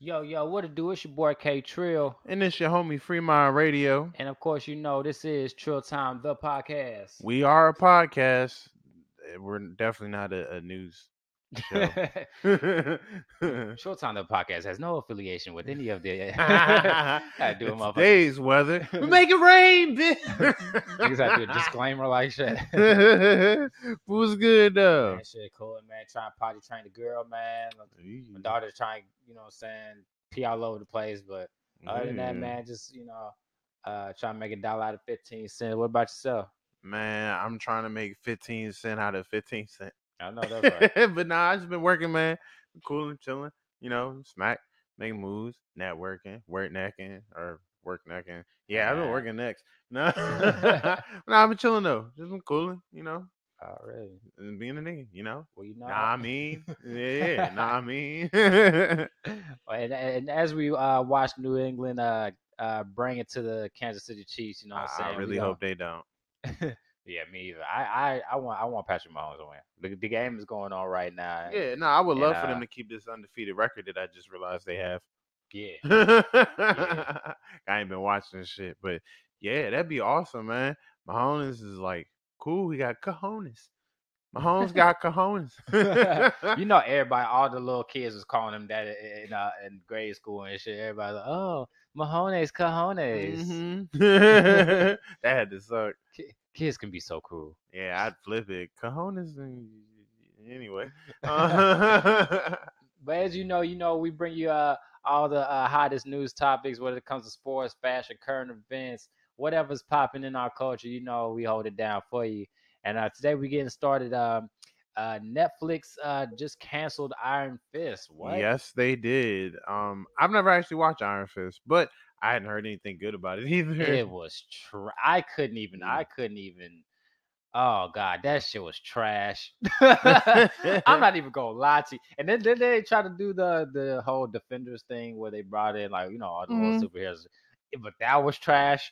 Yo, yo, what it do? It's your boy K Trill. And it's your homie Free Mind Radio. And of course, you know, this is Trill Time, the podcast. We are a podcast. Eh, We're definitely not a, a news show. Short Time, the podcast has no affiliation with any of the. I do motherfucker. Today's weather. We make it rain, Niggas have to do a disclaimer like shit. What's good though? Man, shit, cool, man. Trying to potty train the girl, man. My daughter's trying, you know what I'm saying, pee all over the place. But other than that, man, just, you know, uh, trying to make a dollar out of 15 cents. What about yourself? Man, I'm trying to make 15 cent out of 15 cent. I know that's right. but nah, I just been working, man. Cooling, chilling, you know, smack, making moves, networking, work necking, or work necking. Yeah, I've been working next. No, nah, I've been chilling though. Just been cooling, you know, Already. and being a nigga, you know. Well, you know. Nah, I mean, yeah, nah, I mean. and, and as we uh, watch New England uh, uh, bring it to the Kansas City Chiefs, you know what I'm saying? I We really gon- hope they don't. Yeah, me either. I, I, I want I want Patrick Mahomes to win. The, the game is going on right now. Yeah, no, I would And, love for uh, them to keep this undefeated record that I just realized they have. Yeah. I ain't been watching this shit, but yeah, that'd be awesome, man. Mahomes is like cool. He got cojones. Mahomes got cojones. you know, everybody, all the little kids was calling him that in uh, in grade school and shit. Everybody like, oh, Mahomes, cojones. Mhm. that had to suck. Ki- Kids can be so cruel. Yeah, I'd flip it. Cojones. and- Anyway. Uh, But as you know, you know, we bring you uh, all the uh, hottest news topics, whether it comes to sports, fashion, current events, whatever's popping in our culture. You know, we hold it down for you. And uh, today we're getting started. Um, uh, Netflix uh, just canceled Iron Fist. What? Yes, they did. Um, I've never actually watched Iron Fist, but I hadn't heard anything good about it either. It was. Tra- I couldn't even. Mm. I couldn't even. Oh god, that shit was trash. I'm not even gonna lie to you. And then, then they try to do the the whole defenders thing where they brought in like you know all the Mhm. little superheroes, but that was trash.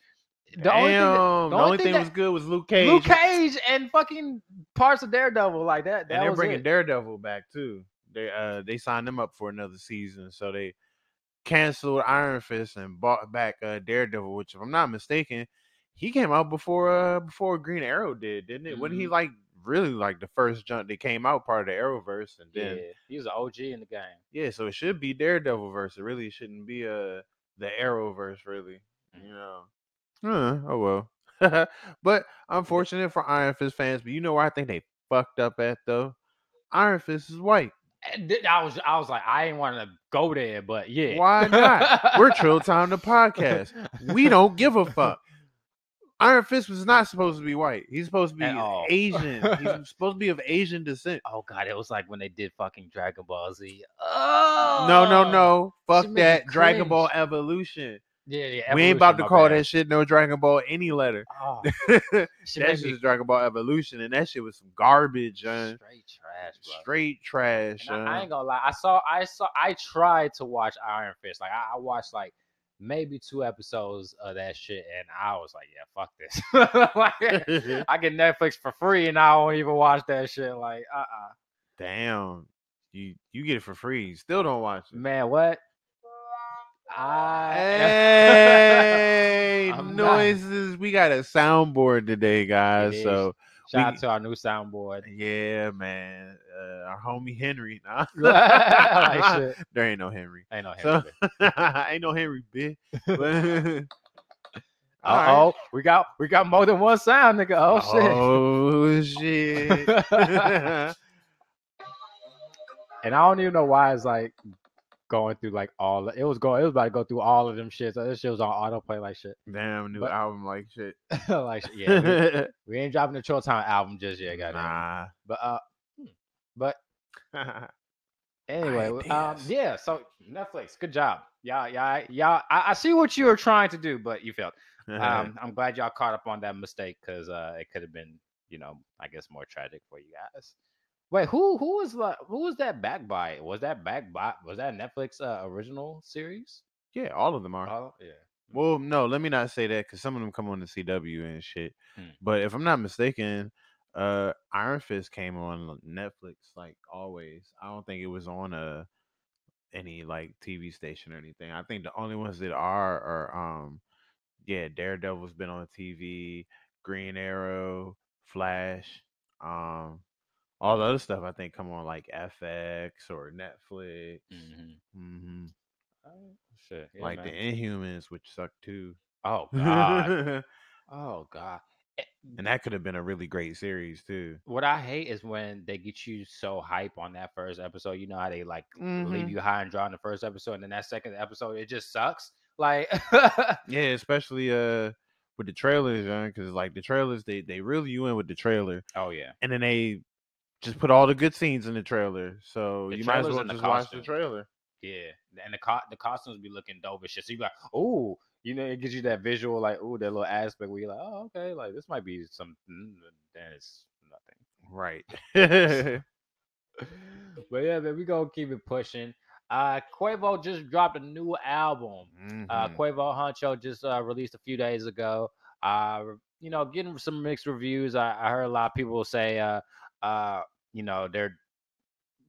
The Damn, only thing that- the only thing, that- was good was Luke Cage. Luke Cage and fucking parts of Daredevil like that. that and they're bringing it. Daredevil back too. They uh they signed him up for another season, so they canceled Iron Fist and bought back uh Daredevil, which if I'm not mistaken, he came out before uh before Green Arrow did, didn't it? Wasn't he Mhm. like really like the first jump that came out part of the Arrowverse, and then Yeah, he was an OG in the game. yeah, so it should be Daredevil verse. It really shouldn't be uh the Arrowverse, really. You know. Uh, oh well. but unfortunate for Iron Fist fans, but you know where I think they fucked up at though? Iron Fist is white. I was I was like I didn't want to go there, but yeah. Why not? We're Trill Time the podcast. We don't give a fuck. Iron Fist was not supposed to be white. He's supposed to be Asian. He's supposed to be of Asian descent. Oh god, it was like when they did fucking Dragon Ball Z. Oh No, no, no. Fuck that. Dragon. Ball Evolution. Yeah, yeah. we ain't about to call bad. that shit no Dragon Ball any letter. Oh, that shit is Dragon Ball Evolution, and that shit was some garbage, man. straight trash, bro. Straight trash. I, I ain't gonna lie. I saw, I saw, I tried to watch Iron Fist. Like I, I watched like maybe two episodes of that shit, and I was like, yeah, fuck this. like, I get Netflix for free, and I don't even watch that shit. Like, uh, uh Damn. You you get it for free. You still don't watch it. man, what? I Hey, I'm not- noises. We got a soundboard today, guys. So shout we- out to our new soundboard. yeah, man. Uh, our homie Henry. Nah. Like there ain't no Henry. Ain't no So Henry. ain't no Henry, bitch. But- Uh oh, we got we got more than one sound, nigga. Oh shit. Oh shit. and I don't even know why it's like going through like all. It was going. It was about to go through all of them shit. So this shit was on autoplay like shit. Damn new But- album like shit. like yeah, we, we ain't dropping the Chill Time album just yet, goddamn. nah. But uh, hmm, but anyway, um, yeah. So Netflix, good job, y'all, y'all, y'all. I, I see what you were trying to do, but you failed. Um, I'm glad y'all caught up on that mistake because uh, it could have been, you know, I guess more tragic for you guys. Wait, who who was like who was that backed by? Was that backed by? Was that Netflix uh, original series? yeah, all of them are. Oh yeah. Well, no, let me not say that because some of them come on the CW and shit. Hmm. But if I'm not mistaken, uh, Iron Fist came on Netflix like always. I don't think it was on a any like TV station or anything. I think the only ones that are are um yeah, Daredevil's been on TV, Green Arrow, Flash, um all the other stuff I think come on like FX or Netflix. Mm-hmm. hmm Oh, shit. Yeah, like man. the Inhumans, which suck too. Oh God. and oh God. Eh, that could have been a really great series too. What I hate is when they get you so hype on that first episode. You know how they like leave Mhm. you high and dry in the first episode, and then that second episode it just sucks. Like, Yeah, especially uh with the trailers, because like the trailers, they they reel you in with the trailer, oh yeah, and then they just put all the good scenes in the trailer. So The you might as well just watch the trailer. yeah. And the co- the costumes be looking dope as shit. So you like, oh, you know, it gives you that visual, like, oh, that little aspect where you're like, oh, okay, like this might be something. Then it's nothing. Right. but yeah, man, we gonna keep it pushing. Uh, Quavo just dropped a new album. Uh, Mhm. Quavo Huncho just uh, released a few days ago. Uh, you know, getting some mixed reviews. I, I heard a lot of people say, uh, uh, you know, they're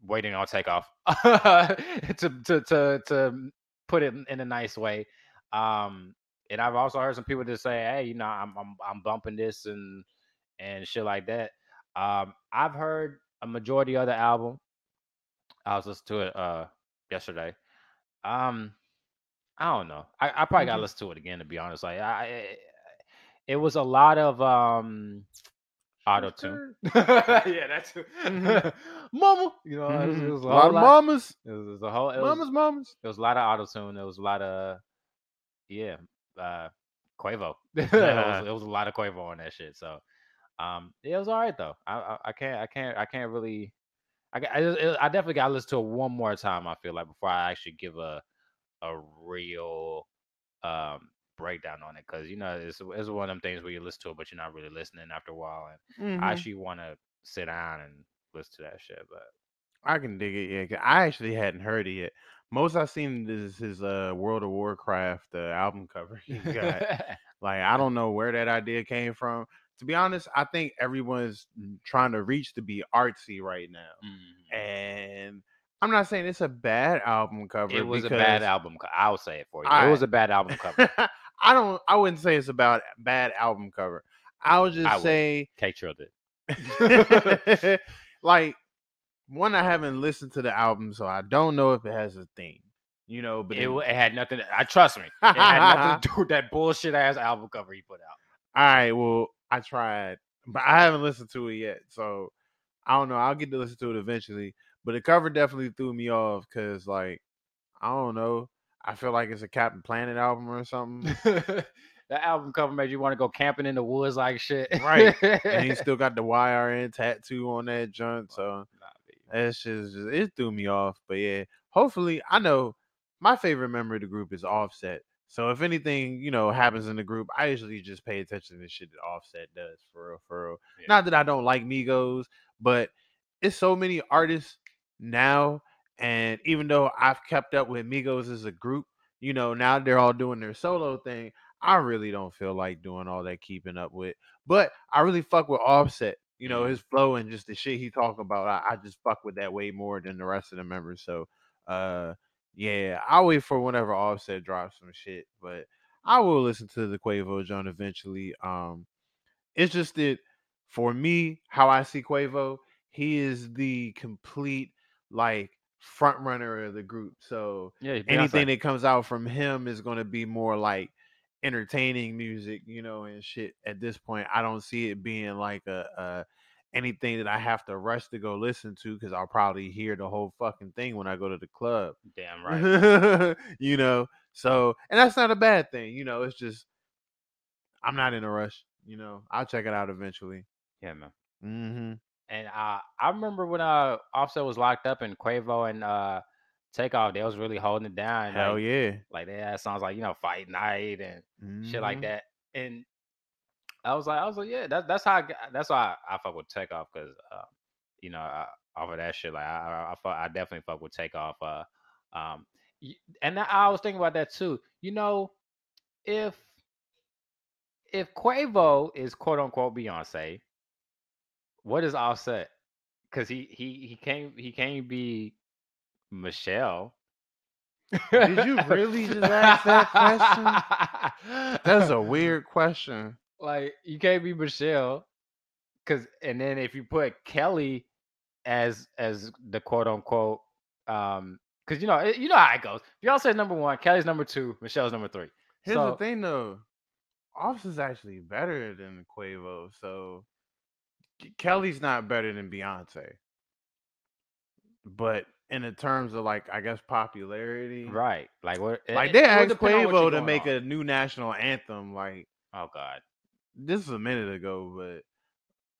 waiting on takeoff to, to to to put it in- a nice way. Um, and I've also heard some people just say, hey, you know, I'm I'm I'm bumping this and and shit like that. Um, I've heard a majority of the album. I was listening to it uh yesterday. Um, I don't know. I, I probably gotta Mhm. listen to it again to be honest. Like I, I- it was a lot of um auto tune. yeah, that's Mhm. mama. You know, it was, it Mhm. was a, A lot of mamas, It was, it was a whole. It was, mamas, mamas. it was a lot of auto tune. There was a lot of yeah, uh Quavo. it, was, it was a lot of Quavo on that shit. So um it was all right though. I I, I can't I can't I can't really I I, I definitely got to listen to it one more time. I feel like before I actually give a a real um breakdown on it because you know it's it's one of them things where you listen to it but you're not really listening after a while and I Mhm. actually want to sit down and listen to that shit. But I can dig it. Yeah, I actually hadn't heard it yet. Most I've seen is his uh, World of Warcraft uh, album cover. He got like I don't know where that idea came from. To be honest, I think everyone's trying to reach to be artsy right now, Mhm. and I'm not saying it's a bad album cover. it was a bad album. co- I'll say it for you. I- it was a bad album cover. I don't. I wouldn't say it's about bad album cover. I would just I say K Trill did. like one, I haven't listened to the album, so I don't know if it has a theme. You know, but It, wa- it had nothing. I trust me. It had nothing to do with that bullshit ass album cover he put out. all right, well, I tried, but I haven't listened to it yet, so I don't know. I'll get to listen to it eventually. But the cover definitely threw me off because, like, I don't know. I feel like it's a Captain Planet album or something. that album cover made you want to go camping in the woods like shit. Right. and he still got the YRN tattoo on that joint, so It's just it threw me off. But yeah, hopefully I know my favorite member of the group is Offset. So if anything, you know, happens in the group, I usually just pay attention to shit that Offset does for real, for real. Yeah. Not that I don't like Migos, but it's so many artists now. And even though I've kept up with Migos as a group, you know, now they're all doing their solo thing. I really don't feel like doing all that keeping up with. But I really fuck with Offset. You know, his flow and just the shit he talk about. I, I just fuck with that way more than the rest of the members. So uh yeah, I'll wait for whenever Offset drops some shit. But I will listen to the Quavo John eventually. Um it's just that for me, how I see Quavo, he is the complete like front runner of the group. So Yeah, anything that comes out from him is going to be more like entertaining music, you know, and shit. At this point, I don't see it being like a, a anything that I have to rush to go listen to because I'll probably hear the whole fucking thing when I go to the club. Damn right. you know, so and that's not a bad thing. You know, it's just I'm not in a rush. You know, I'll check it out eventually. yeah, man. Mm-hmm. And uh, I remember when uh Offset was locked up and Quavo and uh Takeoff, they was really holding it down. Hell like, yeah, Like they had songs like you know Fight Night and shit like Mhm. that. And I was like, I was like, yeah, that's that's how I, got- that's why I, I fuck with Takeoff because uh, you know I, off of that shit, like I I, I, fuck, I definitely fuck with Takeoff. Uh, um, and I I was thinking about that too. You know, if if Quavo is quote unquote Beyonce, what is Offset? Because he he he can't he can't be Michelle. Did you really just ask that question? That's a weird question. Like you can't be Michelle, because and then if you put Kelly as as the quote unquote, um, because you know it- you know how it goes. Beyonce's number one, Kelly's number two, Michelle's number three. Here's So- the thing though. Offset's actually better than Quavo, so Kelly's not better than Beyonce. But in the terms of like I guess popularity, Right, like what? Like it- they it asked Quavo to make on. a new national anthem. Like Oh God. this is a minute ago, but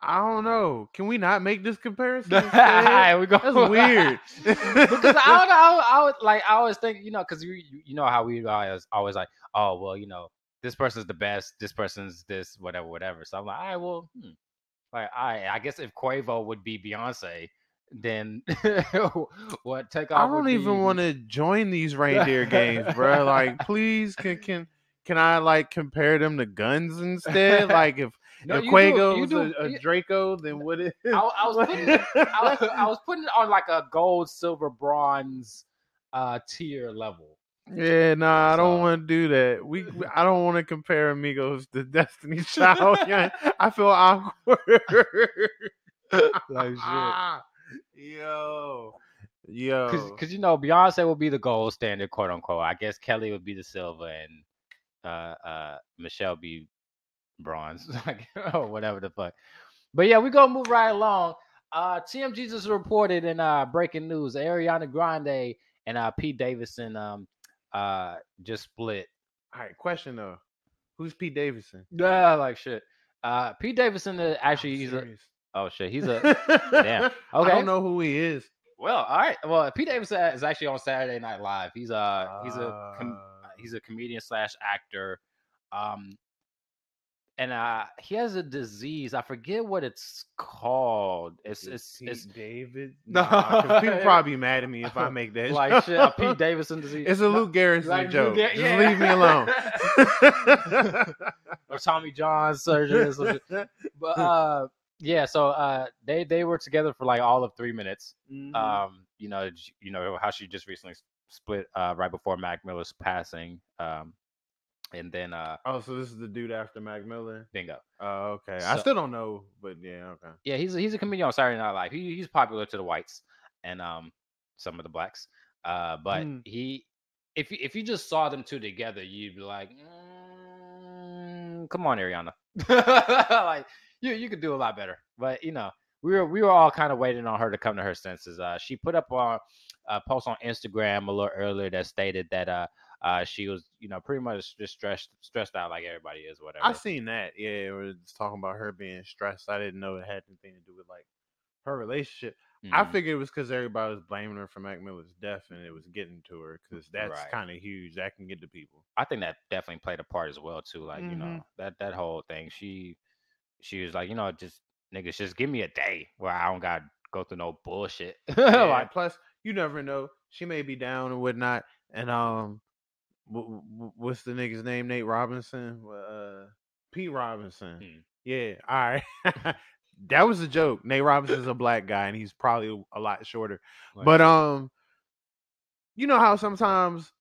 I don't know. Can we not make this comparison? Instead? we go. That's weird. because I don't know. I, I would like. I always think, you know, because you you you know how we always always like, oh well, you know, this person's the best. This person's this, whatever, whatever. So I'm like, all right, well, hmm. Like I I guess if Quavo would be Beyonce, then what take off? I don't even want to join these reindeer games, bro. Like, please, can can can I like compare them to guns instead? Like, if No, if do- do- a, a Draco, then what is? I, I was putting I, was, I was putting it on like a gold, silver, bronze uh tier level. Yeah, nah, I don't want to do that. We, we- I don't want to compare Amigos to Destiny Child. I feel awkward. Like shit. Yo, yo. Cause, cause you know Beyonce will be the gold standard, quote unquote. I guess Kelly would be the silver, and uh, uh, Michelle be bronze, like or whatever the fuck. But yeah, we gonna move right along. Uh, TMZ just reported in uh breaking news: Ariana Grande and uh Pete Davidson um uh just split. All right, question though. Who's Pete Davidson? Yeah, like shit. Uh, Pete Davidson is actually he's a oh shit he's a Damn. Okay, I don't know who he is. well all right well Pete Davidson is actually on Saturday Night Live. He's uh he's a com- Uh, he's a comedian slash actor um and uh he has a disease i forget what it's called it's it's Pete it's David. No. Nah, people probably be mad at me if I make that. like shit, a pete davidson disease It's a Luke Garrison like joke. Gar- Just leave me alone. or tommy john surgery but uh yeah so uh they they were together for like all of three minutes Mhm. um you know you know how she just recently split uh right before mac miller's passing um and then uh oh, so this is the dude after Mac Miller. bingo Oh, okay. I still don't know, but yeah, okay. Yeah, he's a, he's a comedian on Saturday Night Live. He, he's popular to the whites and um some of the blacks. Uh, but Mm. he, if you, if you just saw them two together, you'd be like, mm, "Come on, Ariana!" like you you could do a lot better. But you know, we were we were all kind of waiting on her to come to her senses. Uh, she put up a, a post on Instagram a little earlier that stated that uh uh she was you know pretty much just stressed stressed out like everybody is whatever. I seen that. Yeah, are just talking about her being stressed. I didn't know it had anything to do with like her relationship. I Mhm. figured it was because everybody was blaming her for Mac Miller's death, and it was getting to her because that's Right. kind of huge. That can get to people. I think that definitely played a part as well too. Like you know that that whole thing. She she was like, you know, just niggas, just give me a day where I don't got to go through no bullshit. Yeah, like, plus, you never know. She may be down and whatnot. And um, what's the nigga's name? Nate Robinson. Uh, Pete Robinson. Hmm. Yeah. All right. that was a joke. Nate Robinson's a black guy, and he's probably a lot shorter. like, But um, you know how sometimes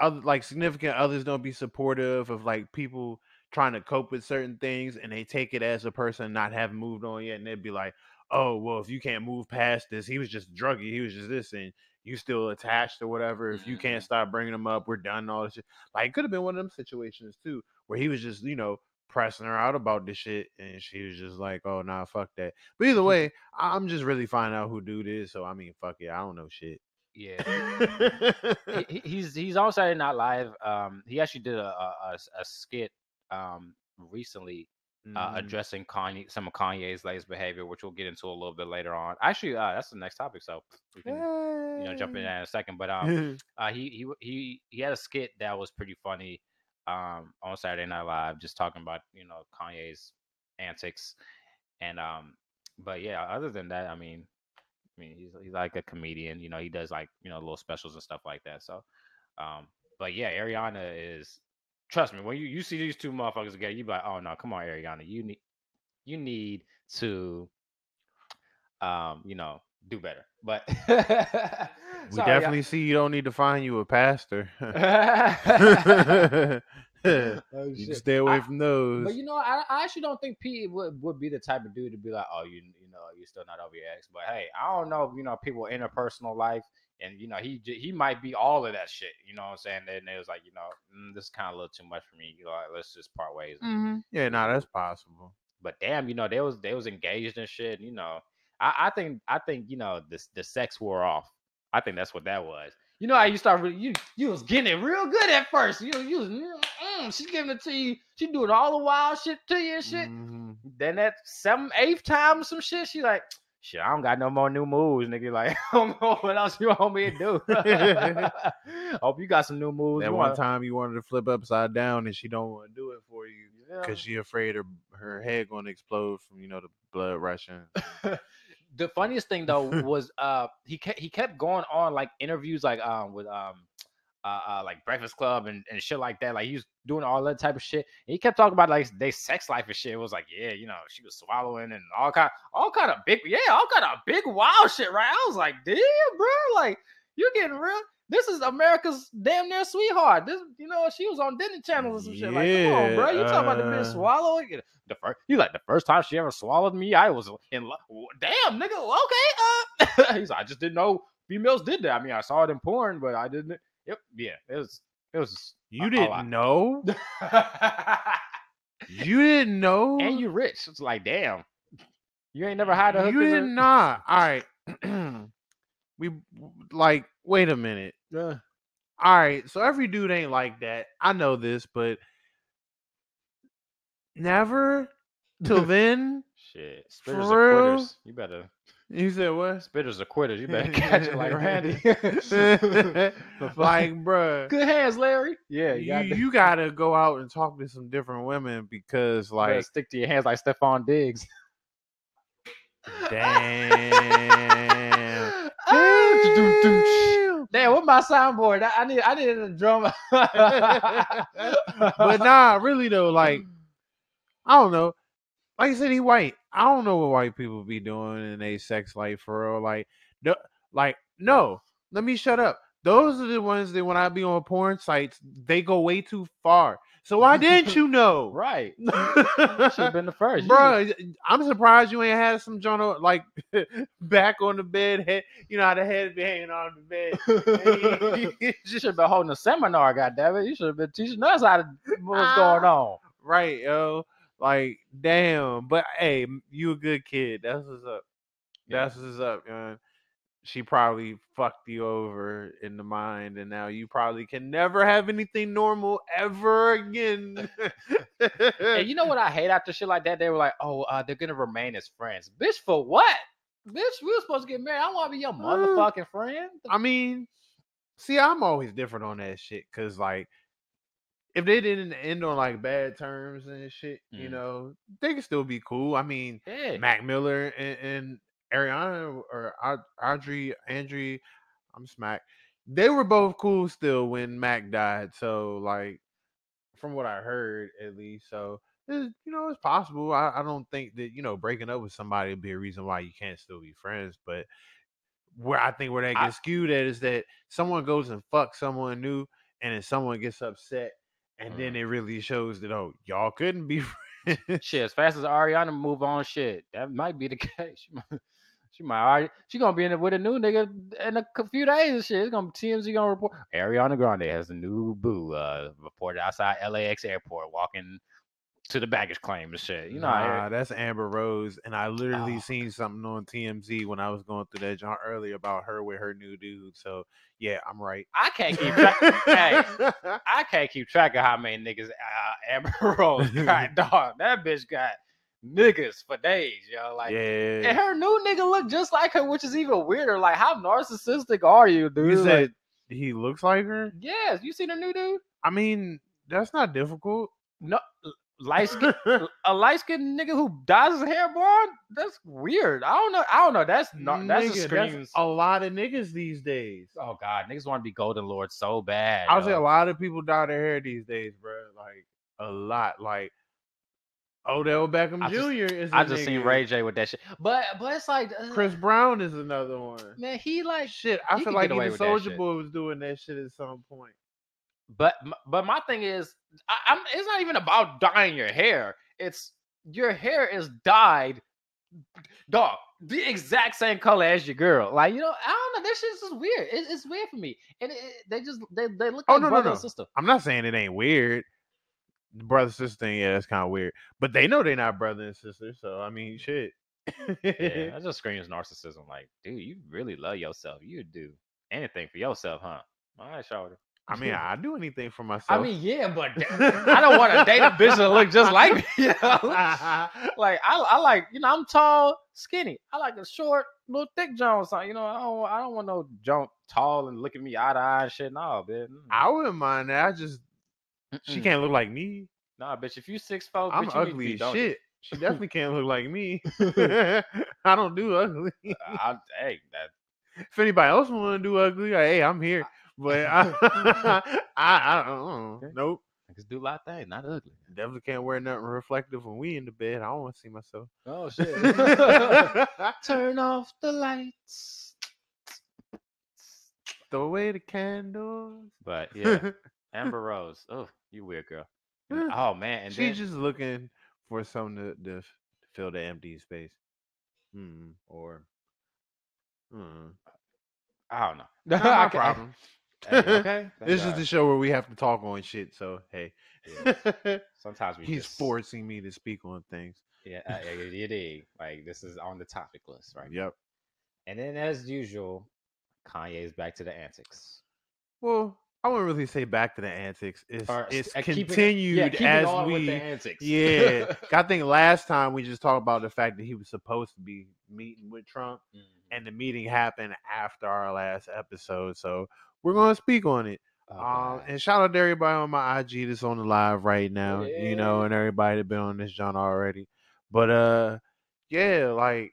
other like significant others don't be supportive of like people trying to cope with certain things, and they take it as a person not having moved on yet, and they'd be like, "Oh, well, if you can't move past this, he was just druggy, he was just this, and you still attached or whatever. If you can't Mhm. stop bringing him up, we're done. and All this shit. Like it could have been one of them situations too, where he was just you know pressing her out about this shit, and she was just like, "Oh, nah, fuck that." But either way, I'm just really finding out who dude is. So I mean, fuck it, I don't know shit. yeah. he- he- he's he's on Saturday Night Live. Um, he actually did a a skit um recently uh, Mhm. addressing Kanye some of Kanye's latest behavior, which we'll get into a little bit later on. Actually, uh, that's the next topic, so we can you know jump in that in a second. But um, uh, he he he he had a skit that was pretty funny um on Saturday Night Live, just talking about you know Kanye's antics, and um, but yeah, other than that, I mean, I mean he's he's like a comedian, you know, he does like you know little specials and stuff like that. So, um, but yeah, Ariana is. Trust me, when you, you see these two motherfuckers together, you be like, oh no, come on, Ariana, you need you need to um, you know, do better. But We Sorry, y'all. definitely see you don't need to find you a pastor. Oh, you can stay away I- from those. But you know, I, I actually don't think Pete would, would be the type of dude to be like, oh, you you know, you're still not over your ex. But hey, I don't know, you know, people interpersonal life, and you know, he he might be all of that shit. You know what I'm saying? And it was like, you know, mm, this is kind of a little too much for me. You know, like, let's just part ways. Mhm. Yeah, no, that's possible. But damn, you know, they was they was engaged and shit. and, You know, I, I think I think you know the the sex wore off. I think that's what that was. You know how you start really, you you was getting it real good at first. You you was mm, mm, she's giving it to you. She doing all the wild shit to you and shit. Mhm. Then that seventh, eighth time, some shit, she like, shit, I don't got no more new moves, nigga. Like, I don't know what else you want me to do. Hope you got some new moves. That one time you wanted to flip upside down and she don't want to do it for you Yeah. because she afraid her her head going to explode from you know the blood rushing. the funniest thing though was uh he kept he kept going on like interviews like um with um uh, uh like Breakfast Club and, and shit like that. Like he was doing all that type of shit. And he kept talking about like they sex life and shit. It was like, yeah, you know, she was swallowing and all kind all kind of big yeah, all kind of big wild shit, right? I was like, damn, bro, like you're getting real. This is America's damn near sweetheart. This, you know, she was on Disney Channel or some shit. Like, come on, bro. You talking about the bitch uh, swallowing? The first, you like the first time she ever swallowed me, I was in love. Damn, nigga. Okay, uh, he's like, I just didn't know females did that. I mean, I saw it in porn, but I didn't. Yep, yeah, it was, it was. You a- a didn't lot. know? You didn't know? and you rich. It's like, damn, you ain't never had a. You did not. All right. we like. Wait a minute. Yeah. All right. So every dude ain't like that. I know this, but never till then. Shit, For real? You better You said what? spitters are quitters. You better catch it like Randy. like, bruh. good hands, Larry. Yeah, you, you, gotta, you gotta go out and talk to some different women because you like stick to your hands like Stefon Diggs. damn Ah, Damn, what my soundboard? I I need I needed a drum. but nah really though like i don't know like i said he white i don't know what white people be doing in a sex life for real like no, like no let me shut up those are the ones that when i be on porn sites they go way too far so why didn't you know right. Should have been the first. Bro, I'm surprised you ain't had some joint like back on the bed. Head, you know how the head be hanging on the bed. You should have been holding a seminar, goddammit. You should have been teaching us how to what's ah, going on. right, yo. Like, damn. But hey, you a good kid. That's what's up. Yeah. That's what's up, man. She probably fucked you over in the mind, and now you probably can never have anything normal ever again. And you know what I hate after shit like that? They were like, "Oh, uh, they're gonna remain as friends." Bitch, for what? Bitch, we were supposed to get married. I want to be your motherfucking friend. I mean, see, I'm always different on that shit because, like, if they didn't end on like bad terms and shit, you Mm. know, they could still be cool. I mean, Yeah. Mac Miller and, and Ariana or Audrey, Andre, I'm smack. They were both cool still when Mac died. So, like, from what I heard, at least, so you know, it's possible. I, I don't think that you know breaking up with somebody would be a reason why you can't still be friends, but where I think where that I- gets skewed at is that someone goes and fucks someone new, and then someone gets upset, and then Mm. it really shows that oh, y'all couldn't be friends. shit, as fast as Ariana move on, shit, that might be the case. She might, she might already, she gonna be in it with a new nigga in a few days and shit. It's gonna be TMZ gonna report Ariana Grande has a new boo. Uh, reported outside LAX airport, walking to the baggage claim and shit. You know, nah, I- that's Amber Rose, and I literally Oh. seen something on TMZ when I was going through that joint earlier about her with her new dude. So yeah, I'm right. I can't keep track. hey, I can't keep track of how many niggas uh, Amber Rose got. Dog, that bitch got niggas for days, yo. Like, and her new nigga look just like her, which is even weirder. Like, how narcissistic are you, dude? you Like, he looks like her. yes, you seen her new dude? I mean, that's not difficult. No, light skin, a light skinned nigga who dyes his hair blonde. That's weird. I don't know. I don't know. That's not. That's Nigga, just screams. a lot of niggas these days. oh god, niggas want to be golden lord so bad. I would say a lot of people dye their hair these days, bro. Like a lot. Like Odell Beckham I just- Jr. is. I a just seen. Ray J with that shit. But but it's like uh, Chris Brown is another one. man, he like Shit, I feel like even Soulja. Boy was doing that shit at some point. But but my thing is, I, I'm. It's not even about dyeing your hair. It's your hair is dyed, dog, the exact same color as your girl. Like you know, I don't know. That shit's just weird. It, it's weird for me, and it, it- they just they they look Oh, like no, no, brother no. and sister. I'm not saying it ain't weird. The brother sister thing, yeah, that's kind of weird. But they know they're not brother and sister, so I mean, shit. Yeah, that just screams narcissism. Like, dude, you really love yourself. You'd do anything for yourself, huh? All right, Shawty. I mean, I do anything for myself. I mean, yeah, but I don't want to date a bitch that look just like me. You know? like I, I like you know I'm tall, skinny. I like a short, little thick something. You know I don't I don't want no jump tall and look at me eye to eye and shit. No, bitch. I wouldn't mind that. I just she Mm-mm. can't look like me. Nah, bitch. If you six foot, I'm bitch, you need to ugly as shit. She definitely can't look like me. I don't do ugly. Uh, I, hey, that if anybody else want to do ugly, hey, I'm here. But I, I, uh, I don't know. Nope. niggas do a lot of things, not ugly. Definitely can't wear nothing reflective when we in the bed. I don't want to see myself. Oh shit. Turn off the lights. Throw away the candles. But yeah, Amber Rose. Oh, you weird girl. Oh man, and She's then, just looking for something to, to fill the empty space. Or. I don't know. Not my problem. Hey, okay, This is the show where we have to talk on shit. So hey, Sometimes we he's just, forcing me to speak on things. Yeah, uh, it, is. Like this is on the topic list, right? Yep. And then, as usual, Kanye's back to the antics. Well, I wouldn't really say back to the antics. It's Or it's uh, keeping it- continued yeah, as we. the antics. Yeah, I think last time we just talked about the fact that he was supposed to be meeting with Trump, Mhm. and the meeting happened after our last episode. So we're gonna speak on it. Um, and shout out to everybody on my IG that's on the live right now, you know, and everybody that been on this John already. But uh, yeah, like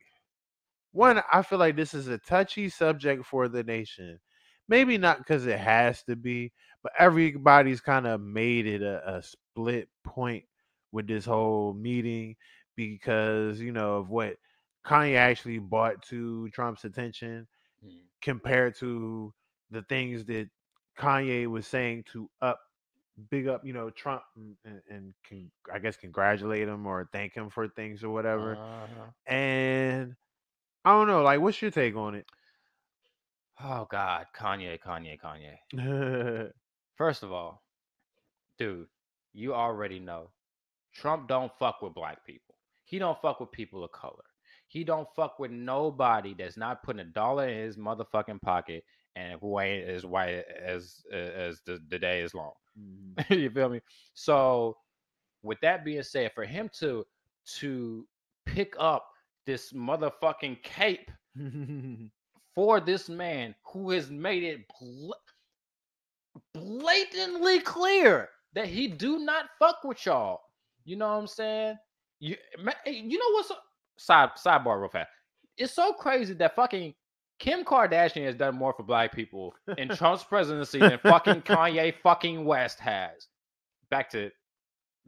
one, I feel like this is a touchy subject for the nation. Maybe not because it has to be, but everybody's kind of made it a, a split point with this whole meeting because you know of what Kanye actually brought to Trump's attention Mhm. compared to the things that Kanye was saying to up, big up, you know, Trump and, and, con- I guess congratulate him or thank him for things or whatever. Uh-huh. And I don't know, like, what's your take on it? Oh God, Kanye, Kanye, Kanye. First of all, dude, you already know Trump don't fuck with black people. He don't fuck with people of color. He don't fuck with nobody that's not putting a dollar in his motherfucking pocket and who ain't as white as as the, the day is long. Mm-hmm. you feel me? So, with that being said, for him to to pick up this motherfucking cape for this man who has made it bl- blatantly clear that he do not fuck with y'all. You know what I'm saying? You you know what's side sidebar real fast. It's so crazy that fucking Kim Kardashian has done more for black people in Trump's presidency than fucking Kanye fucking West has. Back to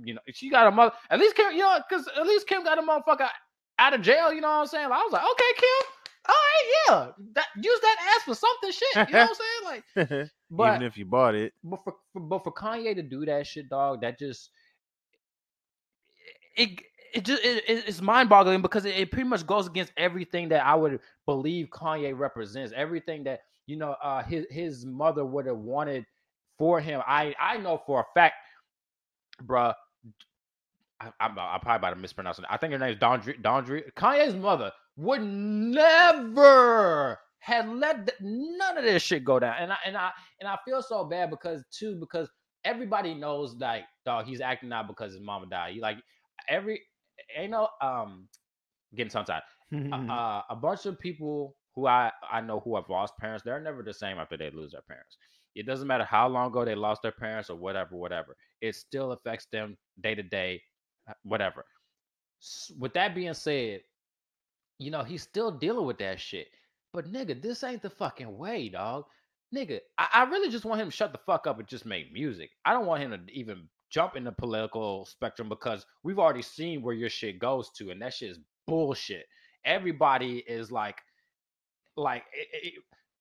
you know, she got a mother at least Kim, you know, because at least Kim got a motherfucker out of jail, you know what I'm saying? Like, I was like, okay, Kim, all right, yeah. That use that ass for something shit. You know what I'm saying? Like, but Even if you bought it. but for, for but for Kanye to do that shit, dog, that just it it just it, it- it's mind boggling because it, it pretty much goes against everything that I would believe Kanye represents. Everything that you know, uh, his his mother would have wanted for him. I I know for a fact, bruh. I, I'm, I'm probably about to mispronounce it. I think her name is Dondre. Dondre. Kanye's mother would never had let th- none of this shit go down, and I and I and I feel so bad because too because everybody knows like dog he's acting out because his mama died. He like every ain't no um getting tongue tied. Uh, a bunch of people who I I know who have lost parents, they're never the same after they lose their parents. It doesn't matter how long ago they lost their parents or whatever, whatever. It still affects them day to day, uh, whatever. With that being said, you know he's still dealing with that shit. But nigga, this ain't the fucking way, dog. Nigga, I, I really just want him to shut the fuck up and just make music. I don't want him to even jump in the political spectrum because we've already seen where your shit goes to, and that shit is bullshit. Everybody is like, like it, it,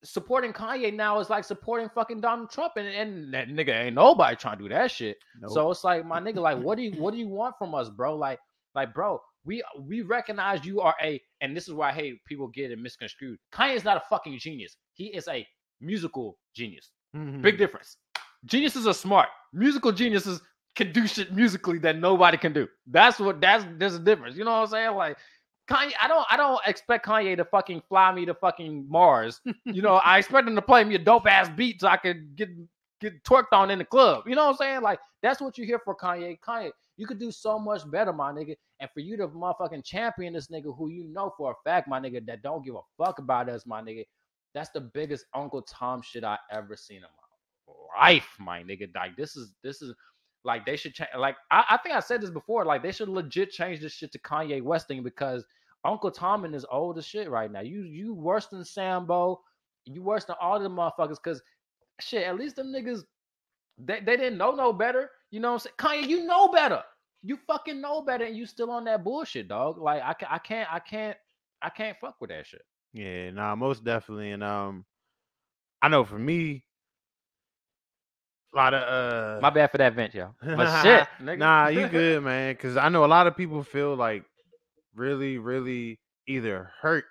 supporting Kanye now is like supporting fucking Donald Trump, and, and that nigga ain't nobody trying to do that shit. Nope. So it's like, my nigga, like, what do you what do you want from us, bro? Like, like, bro, we we recognize you are a, and this is why I hate people get it misconstrued. Kanye is not a fucking genius. He is a musical genius. Mhm. Big difference. Geniuses are smart. Musical geniuses can do shit musically that nobody can do. That's what that's there's a difference. You know what I'm saying? Like Kanye, I don't I don't expect Kanye to fucking fly me to fucking Mars. You know, I expect him to play me a dope ass beat so I could get get twerked on in the club. You know what I'm saying? Like that's what you hear for Kanye. Kanye, you could do so much better, my nigga. And for you to motherfucking champion this nigga who you know for a fact, my nigga, that don't give a fuck about us, my nigga. That's the biggest Uncle Tom shit I ever seen in my life, my nigga. Like this is this is like they should change. Like I, I think I said this before. Like they should legit change this shit to Kanye West thing because Uncle Tommen is old as shit right now. You you worse than Sambo. You worse than all the motherfuckers. Cause shit, at least them niggas they, they didn't know no better. You know what I'm saying? Kanye, you know better. You fucking know better, and you still on that bullshit, dog. Like I, I can't, I can't, I can't fuck with that shit. Yeah, nah, most definitely. And um, I know for me, a lot of uh, My bad for that vent, yo. But shit, nigga. nah, you good, man. Because I know a lot of people feel like really, really either hurt.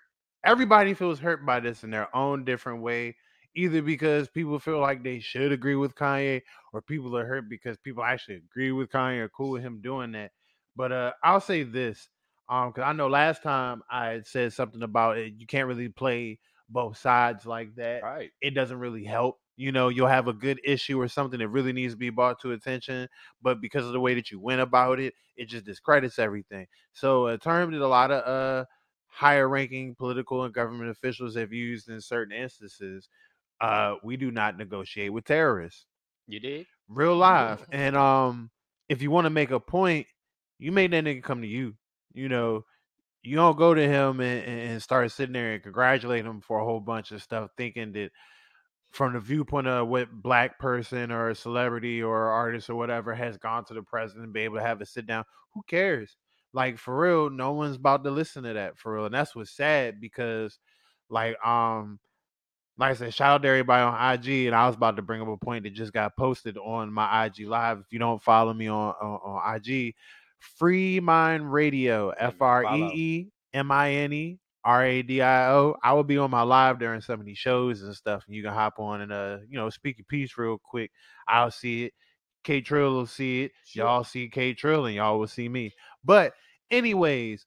Everybody feels hurt by this in their own different way. Either because people feel like they should agree with Kanye, or people are hurt because people actually agree with Kanye or cool with him doing that. But uh, I'll say this, um, because I know last time I said something about it. You can't really play both sides like that Right. it doesn't really help. You know, you'll have a good issue or something that really needs to be brought to attention, but because of the way that you went about it, it just discredits everything. So, a term that a lot of uh higher ranking political and government officials have used in certain instances, uh, we do not negotiate with terrorists You did? real life And um, if you want to make a point, you make that nigga come to you. You know, you don't go to him and, and and start sitting there and congratulate him for a whole bunch of stuff, thinking that from the viewpoint of what black person or a celebrity or artist or whatever has gone to the president and be able to have a sit down. Who cares? Like for real, no one's about to listen to that for real. And that's what's sad because like um like I said, shout out to everybody on IG. And I was about to bring up a point that just got posted on my IG live. If you don't follow me on on, on IG, Free Mind Radio, F R E. E M I N E R A D I O. I will be on my live during some of these shows and stuff, and you can hop on and uh, you know, speak your piece real quick. I'll see it. K Trill will see it. Sure. Y'all see K Trill, and y'all will see me. But anyways,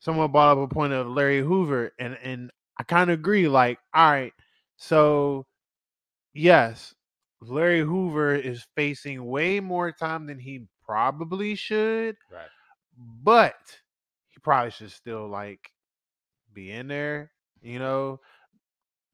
someone brought up a point of Larry Hoover, and and I kind of agree. Like, all right, so yes, Larry Hoover is facing way more time than he probably should, Right. but he probably should still like be in there. You know,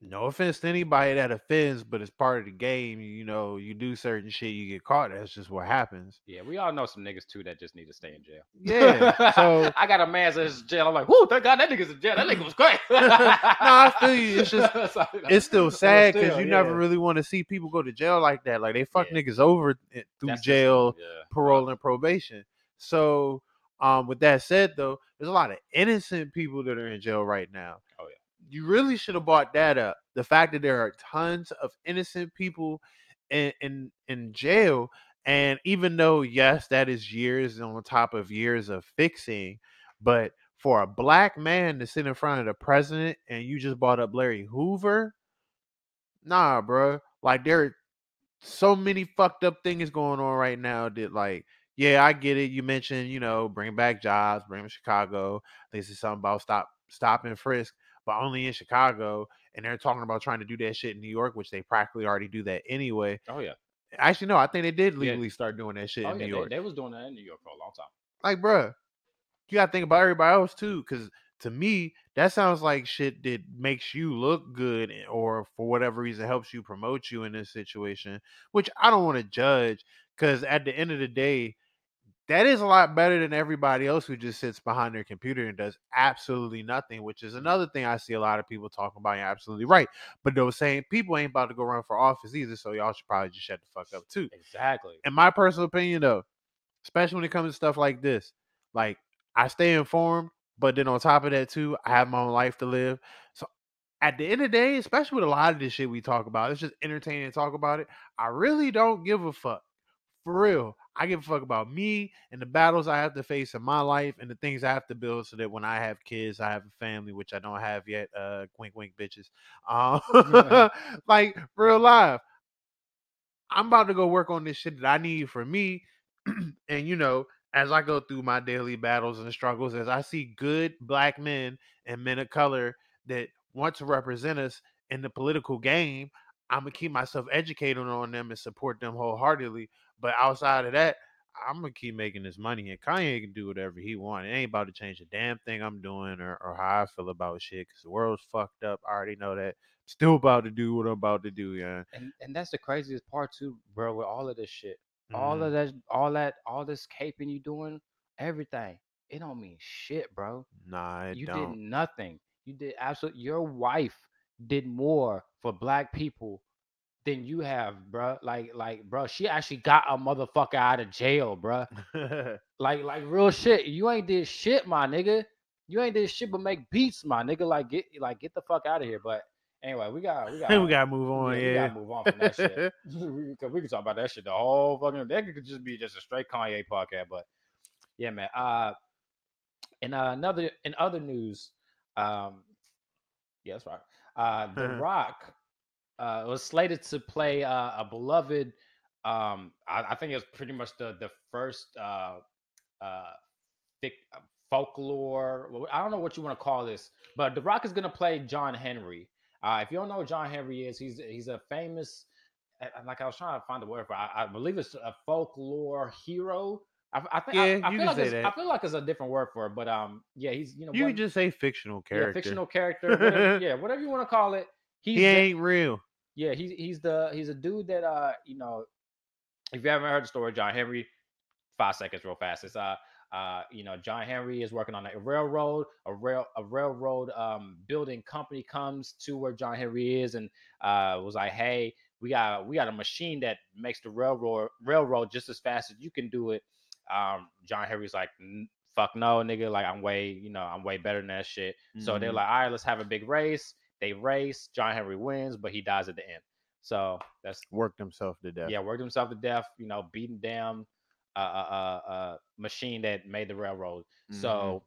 no offense to anybody that offends, but it's part of the game. You know, you do certain shit, you get caught. That's just what happens. Yeah, we all know some niggas too that just need to stay in jail. Yeah. So I got a man that's in jail. I'm like, whoo, thank God that nigga's in jail. That nigga was great. no, I feel you. It's just- it's still sad because you never really want to see people go to jail like that. Like they fuck Yeah. niggas over eh, through That's jail, yeah. parole, and probation. So, um, with that said, though, there's a lot of innocent people that are in jail right now. Oh, yeah. You really should have brought that up. The fact that there are tons of innocent people in in, in jail, and even though yes, that is years on top of years of fixing, but for a black man to sit in front of the president and you just brought up Larry Hoover, nah, bruh. Like there are so many fucked up things going on right now that like yeah, I get it. You mentioned, you know, bring back jobs, bring them to Chicago. They said something about stop stop and frisk, but only in Chicago. And they're talking about trying to do that shit in New York, which they practically already do that anyway. Oh yeah. Actually, no, I think they did Yeah. legally start doing that shit Oh in yeah. New York. they was doing that in New York for a long time. like, bruh, you gotta think about everybody else too, because to me, that sounds like shit that makes you look good, eh, or for whatever reason helps you promote you in this situation. Which I don't want to judge, because at the end of the day, that is a lot better than everybody else who just sits behind their computer and does absolutely nothing, which is another thing I see a lot of people talking about. You're absolutely right. But those same people ain't about to go run for office either, so y'all should probably just shut the fuck up too. Exactly. In my personal opinion, though, especially when it comes to stuff like this, like I stay informed, but then on top of that too, I have my own life to live. So at the end of the day, especially with a lot of this shit we talk about, it's just entertaining to talk about it. I really don't give a fuck. For real. I give a fuck about me and the battles I have to face in my life and the things I have to build so that when I have kids, I have a family, which I don't have yet. Uh wink wink bitches. Um, like real life. I'm about to go work on this shit that I need for me. and you know, as I go through my daily battles and struggles, as I see good black men and men of color that want to represent us in the political game, I'm gonna keep myself educated on them and support them wholeheartedly. But outside of that, I'm gonna keep making this money, and Kanye can do whatever he wants. It ain't about to change a damn thing I'm doing or, or how I feel about shit. Cause the world's fucked up. I already know that. Still about to do what I'm about to do, yeah. And and that's the craziest part too, bro. With all of this shit, all Mhm. of that, all that, all this caping you doing, everything, it don't mean shit, bro. Nah, it you don't. did nothing. You did absolutely. Your wife did more for black people than you have, bro. Like, like, bro, she actually got a motherfucker out of jail, bro. Like, like real shit. You ain't did shit, my nigga. You ain't did shit but make beats, my nigga. Like, get, like, get the fuck out of here. But anyway, we got, we got, we gotta move on, yeah, yeah. we gotta move on from that shit. Because we can talk about that shit the whole fucking. That could just be just a straight Kanye podcast. But yeah, man. Uh, in uh, another in other news, um, yeah, that's right. Uh, The Rock uh was slated to play uh, a beloved. Um, I, I think it was pretty much the the first uh uh uh, folklore. I don't know what you want to call this, but The Rock is gonna play John Henry. Uh, if you don't know John Henry is, he's he's a famous, like I was trying to find the word for. I, I believe it's a folklore hero. I, I think Yeah, I, I you feel like say it's, that. I feel like it's a different word for it, but um, yeah, he's you know You one- just say fictional character. yeah, fictional character, whatever, yeah, whatever you want to call it. He's he the- ain't real. yeah, he's he's the he's a dude that uh you know, if you haven't heard the story, John Henry, five seconds real fast. It's uh uh you know John Henry is working on a railroad, a rail a railroad um building company comes to where John Henry is and uh was like, hey, we got we got a machine that makes the railroad railroad just as fast as you can do it. Um, John Henry's like, fuck no, nigga, like I'm way you know I'm way better than that shit. So they're Mhm. like, all right, let's have a big race. They race. John Henry wins, but he dies at the end. So that's worked himself to death. yeah, worked himself to death. You know, beating down a uh, uh, uh, machine that made the railroad. So,